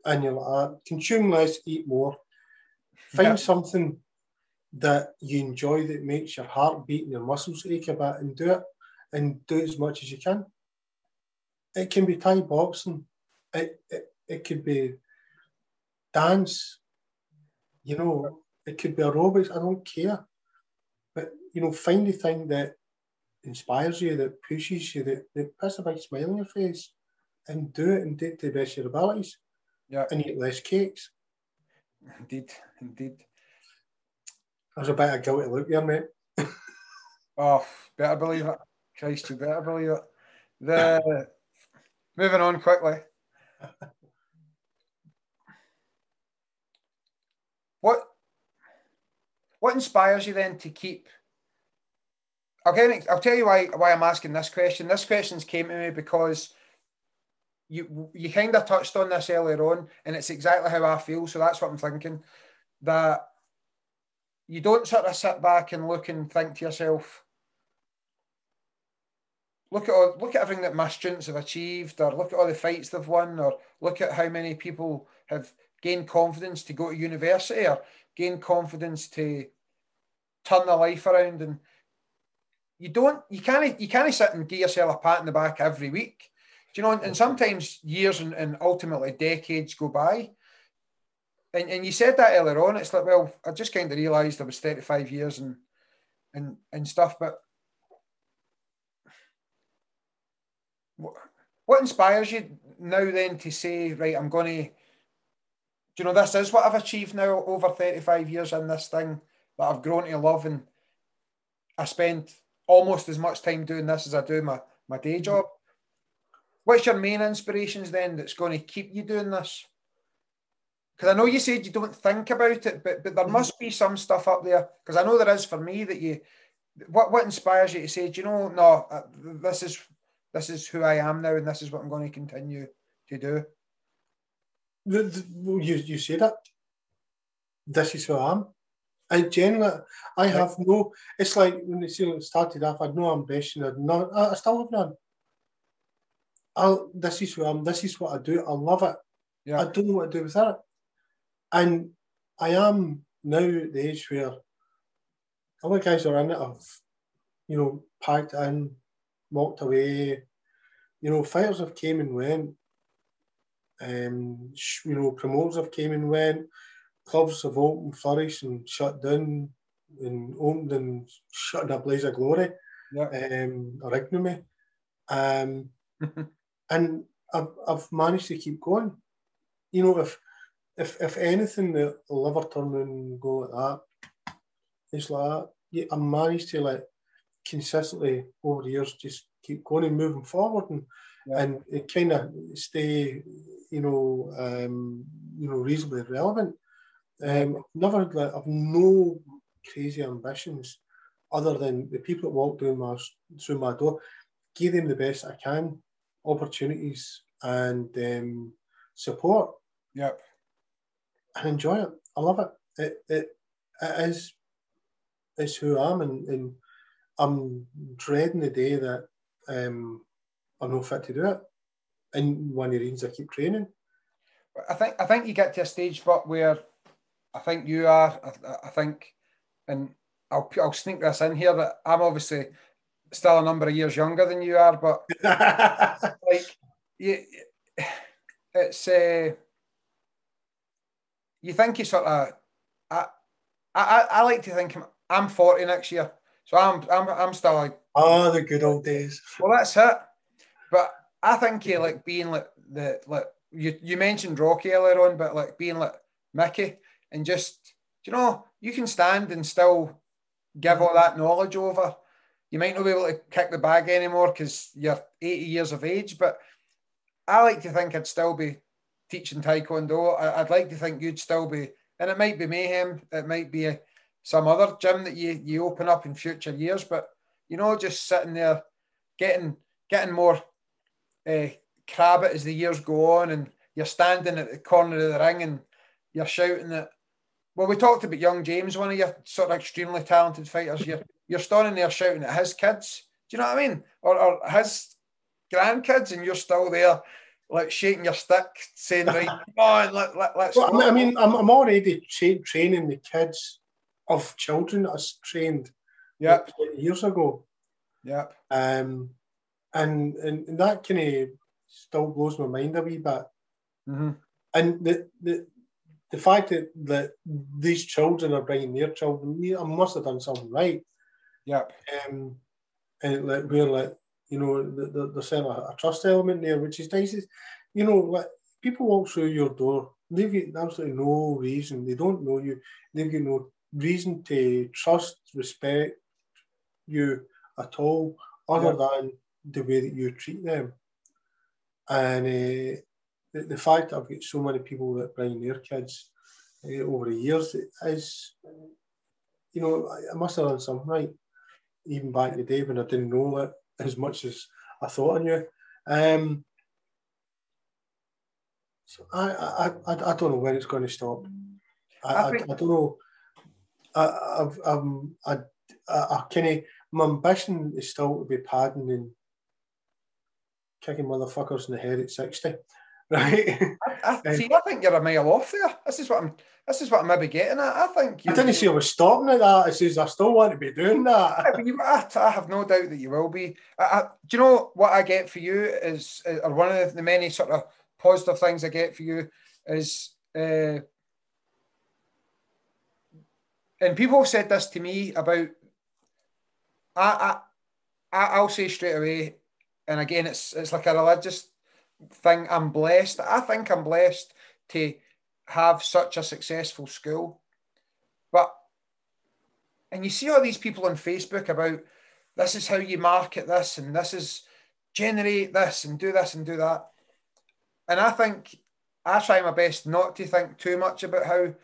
And you're like, consume less, eat more. Find yeah. something that you enjoy that makes your heart beat and your muscles ache a bit and do it and do as much as you can. It can be Thai boxing. It, it, it could be dance. You know, it could be aerobics. I don't care. But, you know, find the thing that inspires you, that pushes you, that, that puts a big smile on your face and do it and do it to the best of your abilities. Yeah. And eat less cakes. Indeed, indeed. There's a bit of guilty look here, mate. oh, better believe it. Christ, you better believe it. The moving on quickly. what what inspires you then to keep? Okay, I'll tell you why why I'm asking this question. This question's came to me because you you kind of touched on this earlier on, and it's exactly how I feel. So that's what I'm thinking. That you don't sort of sit back and look and think to yourself, look at all, look at everything that my students have achieved, or look at all the fights they've won, or look at how many people have gained confidence to go to university, or gain confidence to turn their life around. And you don't, you can't, you can't sit and give yourself a pat in the back every week. Do you know? And sometimes years and, and ultimately decades go by. And, and you said that earlier on. It's like, well, I just kind of realised I was 35 years and and and stuff, but what inspires you now then to say, right, I'm going to, do you know, this is what I've achieved now over 35 years in this thing that I've grown to love and I spend almost as much time doing this as I do my, my day job. What's your main inspirations then that's going to keep you doing this? Because I know you said you don't think about it, but but there mm-hmm. must be some stuff up there. Because I know there is for me that you. What what inspires you to say, do you know, no, uh, this is this is who I am now, and this is what I'm going to continue to do. The, the, you you say that. This is who I am. I generally, I have no. It's like when the season started off, I had no ambition. I, no, I still have none. I'll, this is who I am. This is what I do. I love it. Yeah. I don't know what to do with it. And I am now at the age where other guys are in it. I've, you know, packed in, walked away. You know, fighters have came and went. Um, you know, promoters have came and went. Clubs have opened, flourished, and shut down, and opened and shut in a blaze of glory, yeah. um, or ignominy. Um, and I've, I've managed to keep going. You know, if if if anything that will ever turn and go like that, it's like that. Yeah, I managed to like consistently over the years just keep going and moving forward and yeah. and it kind of stay you know um, you know reasonably relevant. Um, I've never had like I've no crazy ambitions other than the people that walk through my through my door, give them the best I can, opportunities and um, support. Yep. And enjoy it. I love it. It it, it is is who I am and, and I'm dreading the day that um, I'm not fit to do it. And one of the reasons I keep training. I think I think you get to a stage, but where I think you are. I, I think, and I'll I'll sneak this in here that I'm obviously still a number of years younger than you are, but like you, it's uh, you think you sort of I, I I like to think I'm, I'm 40 next year, so I'm I'm I'm still like oh the good old days. Well, that's it. But I think you like being like the like you you mentioned Rocky earlier on, but like being like Mickey and just you know you can stand and still give all that knowledge over. You might not be able to kick the bag anymore because you're 80 years of age, but I like to think I'd still be teaching Taekwondo. I, would like to think you'd still be, and it might be mayhem, it might be a, some other gym that you, you open up in future years, but you know, just sitting there getting getting more uh, crab it as the years go on, and you're standing at the corner of the ring and you're shouting at. Well, we talked about young James, one of your sort of extremely talented fighters. You're you're standing there shouting at his kids. Do you know what I mean? Or, or his grandkids, and you're still there, like shaking your stick, saying, "Right, come on, let, let, let's." Well, go. I mean, I'm, I'm already tra- training the kids of children that I trained yeah years ago. Yeah. Um, and, and and that kind of still blows my mind a wee bit. Mm-hmm. And the, the the fact that, that these children are bringing their children, I must have done something right. Yep. Um, and like we're like, you know, the, the, there's a, a trust element there, which is nice. Is, you know, like people walk through your door, they've got absolutely no reason. They don't know you. They've got no reason to trust, respect you at all, other yep. than the way that you treat them. And uh, the, the fact I've got so many people that bring their kids uh, over the years is, you know, I, I must have done something right, even back in the day when I didn't know it as much as I thought I knew. Um, so I, I, I, I don't know when it's going to stop. I, I, I don't know. I, I've, um, I, I, I kind of, my ambition is still to be padding and kicking motherfuckers in the head at 60. Right. I, I, see, I think you're a mile off there. This is what I'm. This is what I'm maybe getting at. I think. I didn't say I was stopping at that. I says I still want to be doing that. Yeah, you, I, I, have no doubt that you will be. do you know what I get for you is, or one of the many sort of positive things I get for you is, uh, and people have said this to me about. I, I, I'll say straight away, and again, it's it's like a religious thing. I'm blessed. I think I'm blessed to have such a successful school. But and you see all these people on Facebook about this is how you market this and this is generate this and do this and do that. And I think I try my best not to think too much about how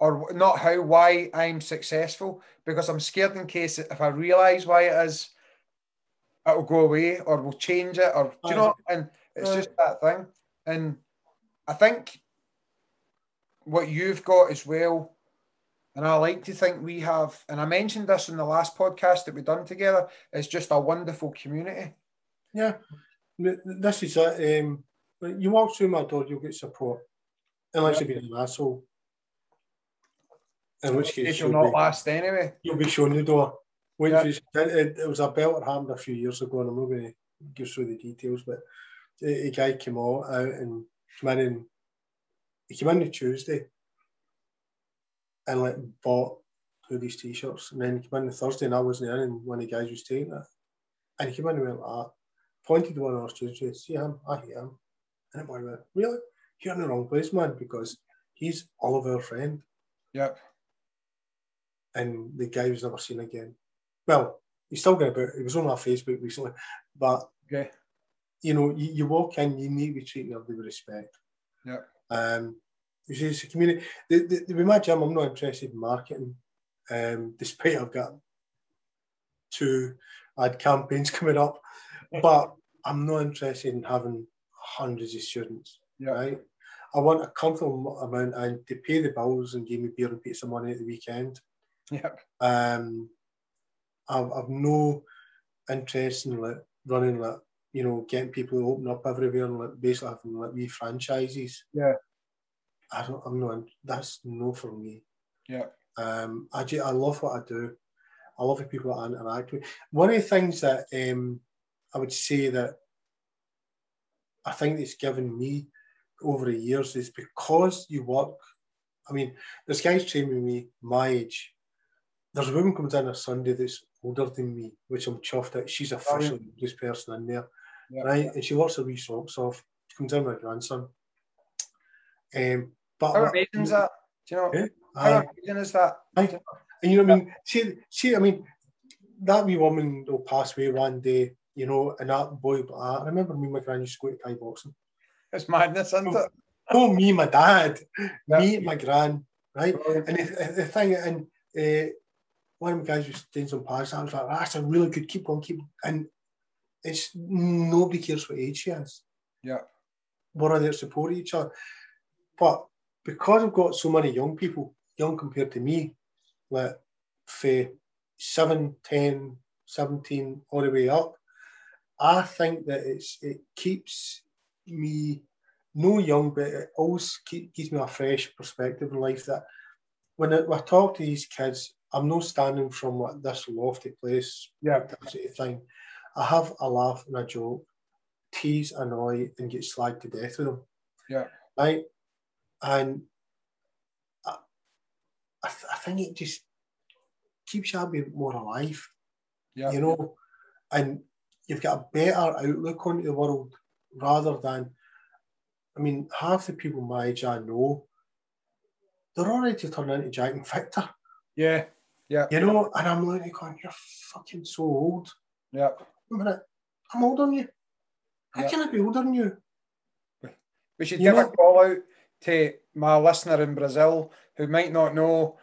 or not how why I'm successful because I'm scared in case if I realize why it is, it'll go away or we'll change it or do you know and it's just that thing. And I think what you've got as well, and I like to think we have, and I mentioned this in the last podcast that we've done together, is just a wonderful community. Yeah, this is it. Um, you walk through my door, you'll get support, unless yeah. you've been an asshole. In which case, you'll not be, last anyway. You'll be shown the door. Which yeah. is, it, it was a belt that happened a few years ago, and I'm not going to give through the details, but a guy came out, out and came in and he came in on Tuesday and like bought two of these t-shirts and then he came in the Thursday and I wasn't there and one of the guys was taking it. And he came in and went like that, pointed to one of our students see him, I hate him. And the boy went, Really? You're in the wrong place, man, because he's Oliver's friend. Yep. And the guy was never seen again. Well, he's still got about he was on our Facebook recently, but okay you know, you, you walk in, you need to be treated with respect. Yeah. Um, you see, it's a community. The, the, the, with my gym, I'm not interested in marketing, um, despite I've got two ad campaigns coming up, but I'm not interested in having hundreds of students. Yeah. Right. I want a comfortable amount and to pay the bills and give me beer and pizza money at the weekend. Yeah. Um, I've, I've no interest in like running like you know, getting people to open up everywhere and like, basically having like wee franchises. Yeah. I don't, I'm not, that's no for me. Yeah. Um, I, just, I love what I do. I love the people that I interact with. One of the things that um, I would say that I think it's given me over the years is because you work. I mean, this guy's training me my age. There's a woman comes in on Sunday that's older than me, which I'm chuffed at. She's officially the oldest person in there, yeah. right? And she works her wee socks off. She comes in with my grandson. Um, but how amazing is that? Do you know? Yeah, how amazing is that? Aye. And you know what I mean? See, see, I mean, that wee woman will pass away one day, you know, and that boy, I remember me and my grand used to go to Thai boxing. It's madness, isn't it? No, me, my dad, yeah. me, my gran, right? And the, the thing, and uh, one of the guys was doing some pads. I was like, ah, that's a really good, keep going, keep And it's nobody cares what age she is. Yeah. We're there supporting each other. But because I've got so many young people, young compared to me, like for 7, 10, 17, all the way up, I think that it's it keeps me no young, but it always keep, gives me a fresh perspective in life that when I, when I talk to these kids, I'm not standing from like this lofty place, yeah, that sort of thing. I have a laugh and a joke, tease, annoy, and get slagged to death with them. Yeah. Right. And I, I, th- I think it just keeps you a bit more alive. Yeah. You know, and you've got a better outlook on the world rather than, I mean, half the people my age I know, they're already to turn into Jack and Victor. Yeah. Yeah. You know, and I'm looking going, you're fucking so old. Yeah. A minute, I'm older than you. How yeah. can I be older than you? We should you give know? a call out to my listener in Brazil who might not know.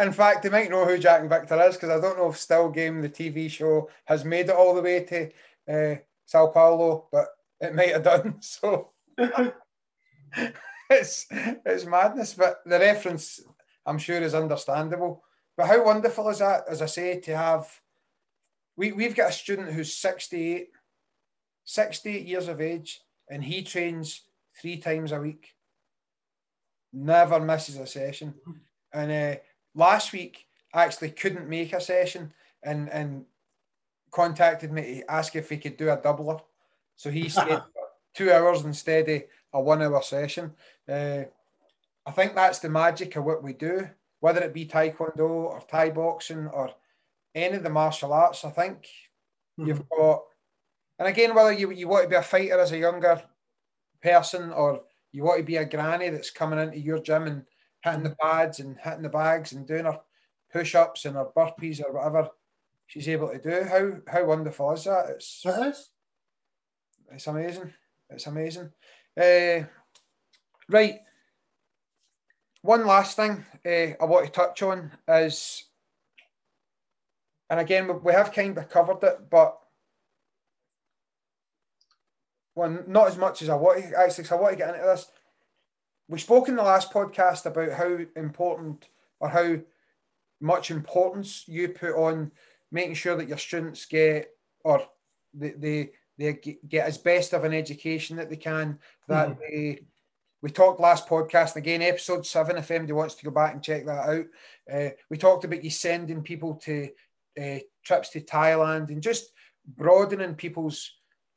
In fact, they might know who Jack and Victor is because I don't know if Still Game, the TV show, has made it all the way to uh, Sao Paulo, but it might have done. So it's it's madness, but the reference I'm sure is understandable. But how wonderful is that, as I say, to have we, we've got a student who's 68, 68 years of age, and he trains three times a week. Never misses a session. And uh, last week, I actually couldn't make a session and, and contacted me to ask if he could do a doubler. So he stayed two hours instead of a one hour session. Uh, I think that's the magic of what we do whether it be taekwondo or Thai boxing or any of the martial arts. I think mm-hmm. you've got, and again, whether you, you want to be a fighter as a younger person or you want to be a granny that's coming into your gym and hitting the pads and hitting the bags and doing her push ups and her burpees or whatever she's able to do. How how wonderful is that? It's it is. It's amazing. It's amazing. Uh, right one last thing uh, I want to touch on is, and again, we have kind of covered it, but well, not as much as I want to actually, because I want to get into this. We spoke in the last podcast about how important or how much importance you put on making sure that your students get or they, they, they get as best of an education that they can, that mm. they we talked last podcast again, episode seven. If anybody wants to go back and check that out, uh, we talked about you sending people to uh, trips to Thailand and just broadening people's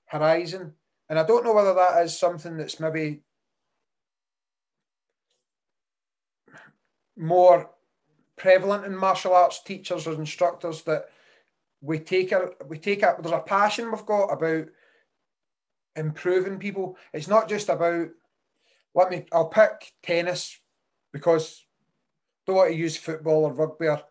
horizon. And I don't know whether that is something that's maybe more prevalent in martial arts teachers or instructors that we take a we take a there's a passion we've got about improving people. It's not just about let me, I'll pick tennis because I don't want to use football or rugby or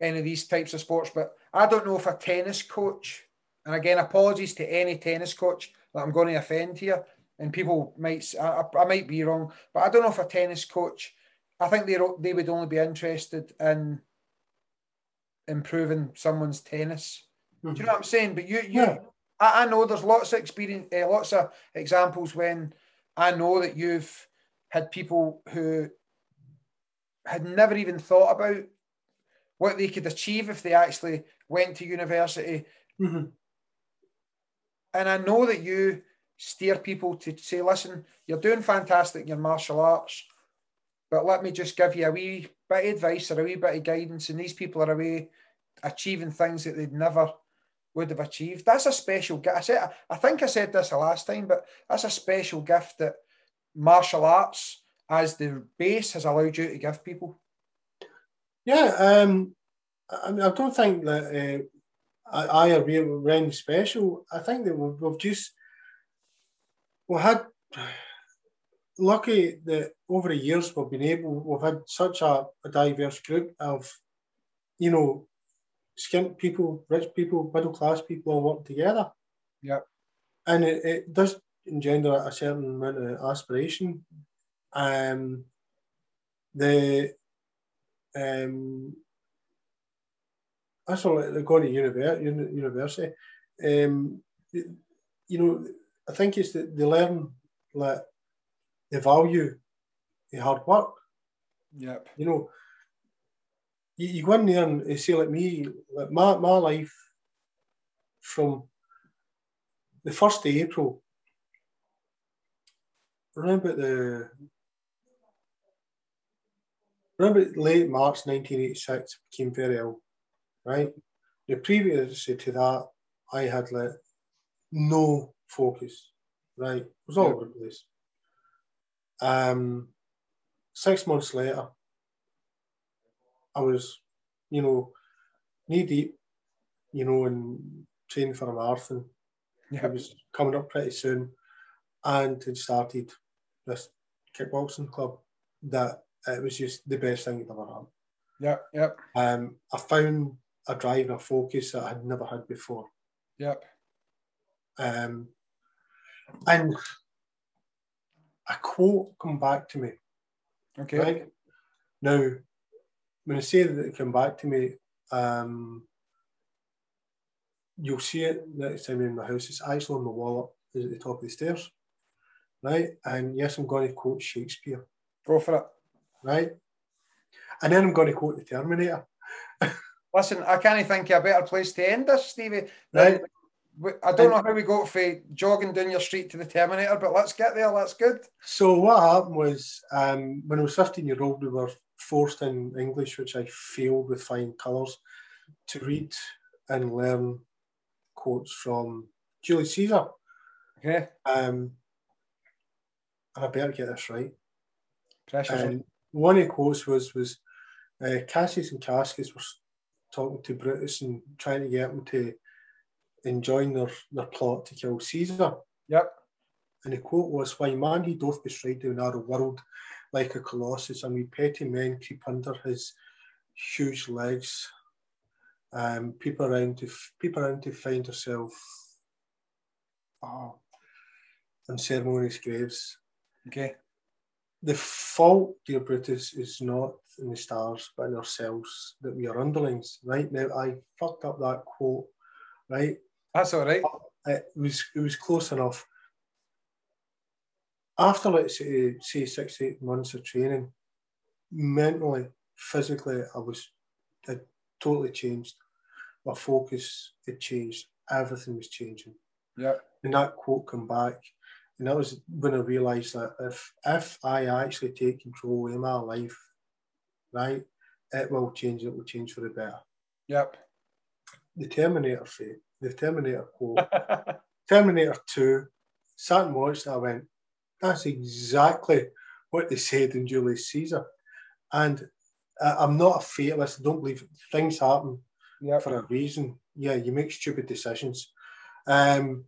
any of these types of sports, but I don't know if a tennis coach, and again, apologies to any tennis coach that I'm going to offend here, and people might, I, I might be wrong, but I don't know if a tennis coach, I think they they would only be interested in improving someone's tennis. Mm-hmm. Do you know what I'm saying? But you, you, yeah. I, I know there's lots of experience, uh, lots of examples when I know that you've had people who had never even thought about what they could achieve if they actually went to university. Mm-hmm. And I know that you steer people to say, listen, you're doing fantastic in your martial arts, but let me just give you a wee bit of advice or a wee bit of guidance. And these people are away achieving things that they'd never would have achieved. That's a special gift. I said, I think I said this the last time, but that's a special gift that martial arts as the base has allowed you to give people? Yeah, um, I mean, I don't think that uh, I, are really special. I think that we've, we've just we had lucky that over the years we've been able we've had such a, a diverse group of you know skint people, rich people, middle class people all work together. Yeah. And it, it does engender a certain amount of aspiration. Um, the um, that's all they're going to university. Um, you know, I think it's that they learn like the value the hard work. Yep. You know, you, you go in there and you say like me, like my, my life from the first of April, remember the remember late March 1986 became very ill, right? The previous to that, I had like no focus, right? It was all over the place. Um, six months later, I was, you know, knee deep, you know, and training for a marathon. Yeah. It was coming up pretty soon, and had started this kickboxing club that it was just the best thing I'd ever had. Yep, yep. Um, I found a drive and a focus that I had never had before. Yep. Um, and a quote come back to me. Okay. Right now, when I say that it came back to me, um, you'll see it next time in my house. It's actually on the wall up at the top of the stairs. Right? And yes, I'm going to quote Shakespeare. Go for it. Right? And then I'm going to quote the Terminator. Listen, I can't think of a better place to end this, Stevie. Right. I don't know how we got from jogging down your street to the Terminator, but let's get there. That's good. So what happened was um, when I was 15 year old, we were forced in English, which I failed with fine colours, to read and learn quotes from Julius Caesar. Okay. Um, and I better get this right. Precious. And one of the quotes was was uh, Cassius and Cascus were talking to Brutus and trying to get him to enjoin their, their plot to kill Caesar. Yep. And the quote was, Why man he doth bestride the narrow world like a colossus, and we petty men keep under his huge legs. Um, people around to people around to find herself oh, on ceremonious graves. Okay. The fault, dear Brutus, is not in the stars, but in ourselves, that we are underlings. Right now, I fucked up that quote. Right, That's all right. it was it was close enough. After let's say, say six eight months of training, mentally, physically, I was had totally changed. My focus had changed. Everything was changing. Yeah. And that quote come back, and that was when I realised that if if I actually take control of my life, right, it will change. It will change for the better. Yep. The Terminator fate, the Terminator quote. Terminator 2, sat and watched I went, that's exactly what they said in Julius Caesar. And I'm not a fatalist, I don't believe things happen yep. for a reason. Yeah, you make stupid decisions. Um,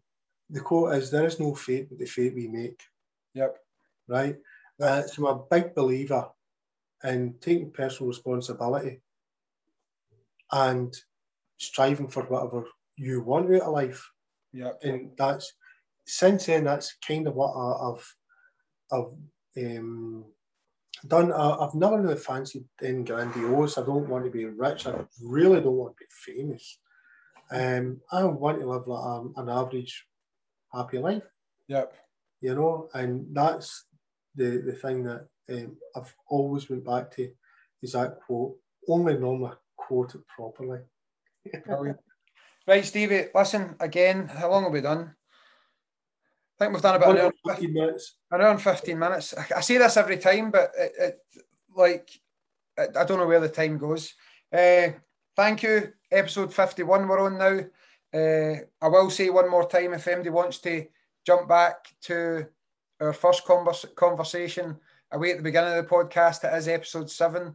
the quote is, there is no fate but the fate we make. Yep. Right? Uh, so I'm a big believer in taking personal responsibility and striving for whatever you want out of life Yeah. and that's since then that's kind of what I've I've um, done. I, I've never really fancied being grandiose. I don't want to be rich. I really don't want to be famous. Um, I want to live like um, an average, happy life. Yep. You know, and that's the the thing that um, I've always went back to is that quote. Only normally quote it properly. Right, Stevie, listen again. How long have we done? I think we've done about an hour, and 15 minutes. an hour and 15 minutes. I, say this every time, but it, it like, it, I don't know where the time goes. Uh, thank you. Episode 51 we're on now. Uh, I will say one more time if anybody wants to jump back to our first convers- conversation away at the beginning of the podcast. It is episode seven.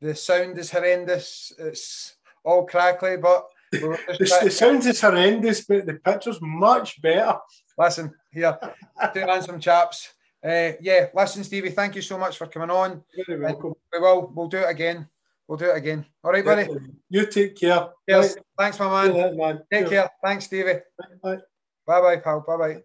The sound is horrendous. It's all crackly, but the, the sound is horrendous, but the picture's much better. Listen, here, two handsome chaps. Uh, yeah, listen, Stevie, thank you so much for coming on. Very welcome. We will. We'll do it again. We'll do it again. All right, buddy. You take care. Yes. Thanks, my man. Yeah, man. Take care. Thanks, Stevie. Bye, bye, pal. Bye, bye.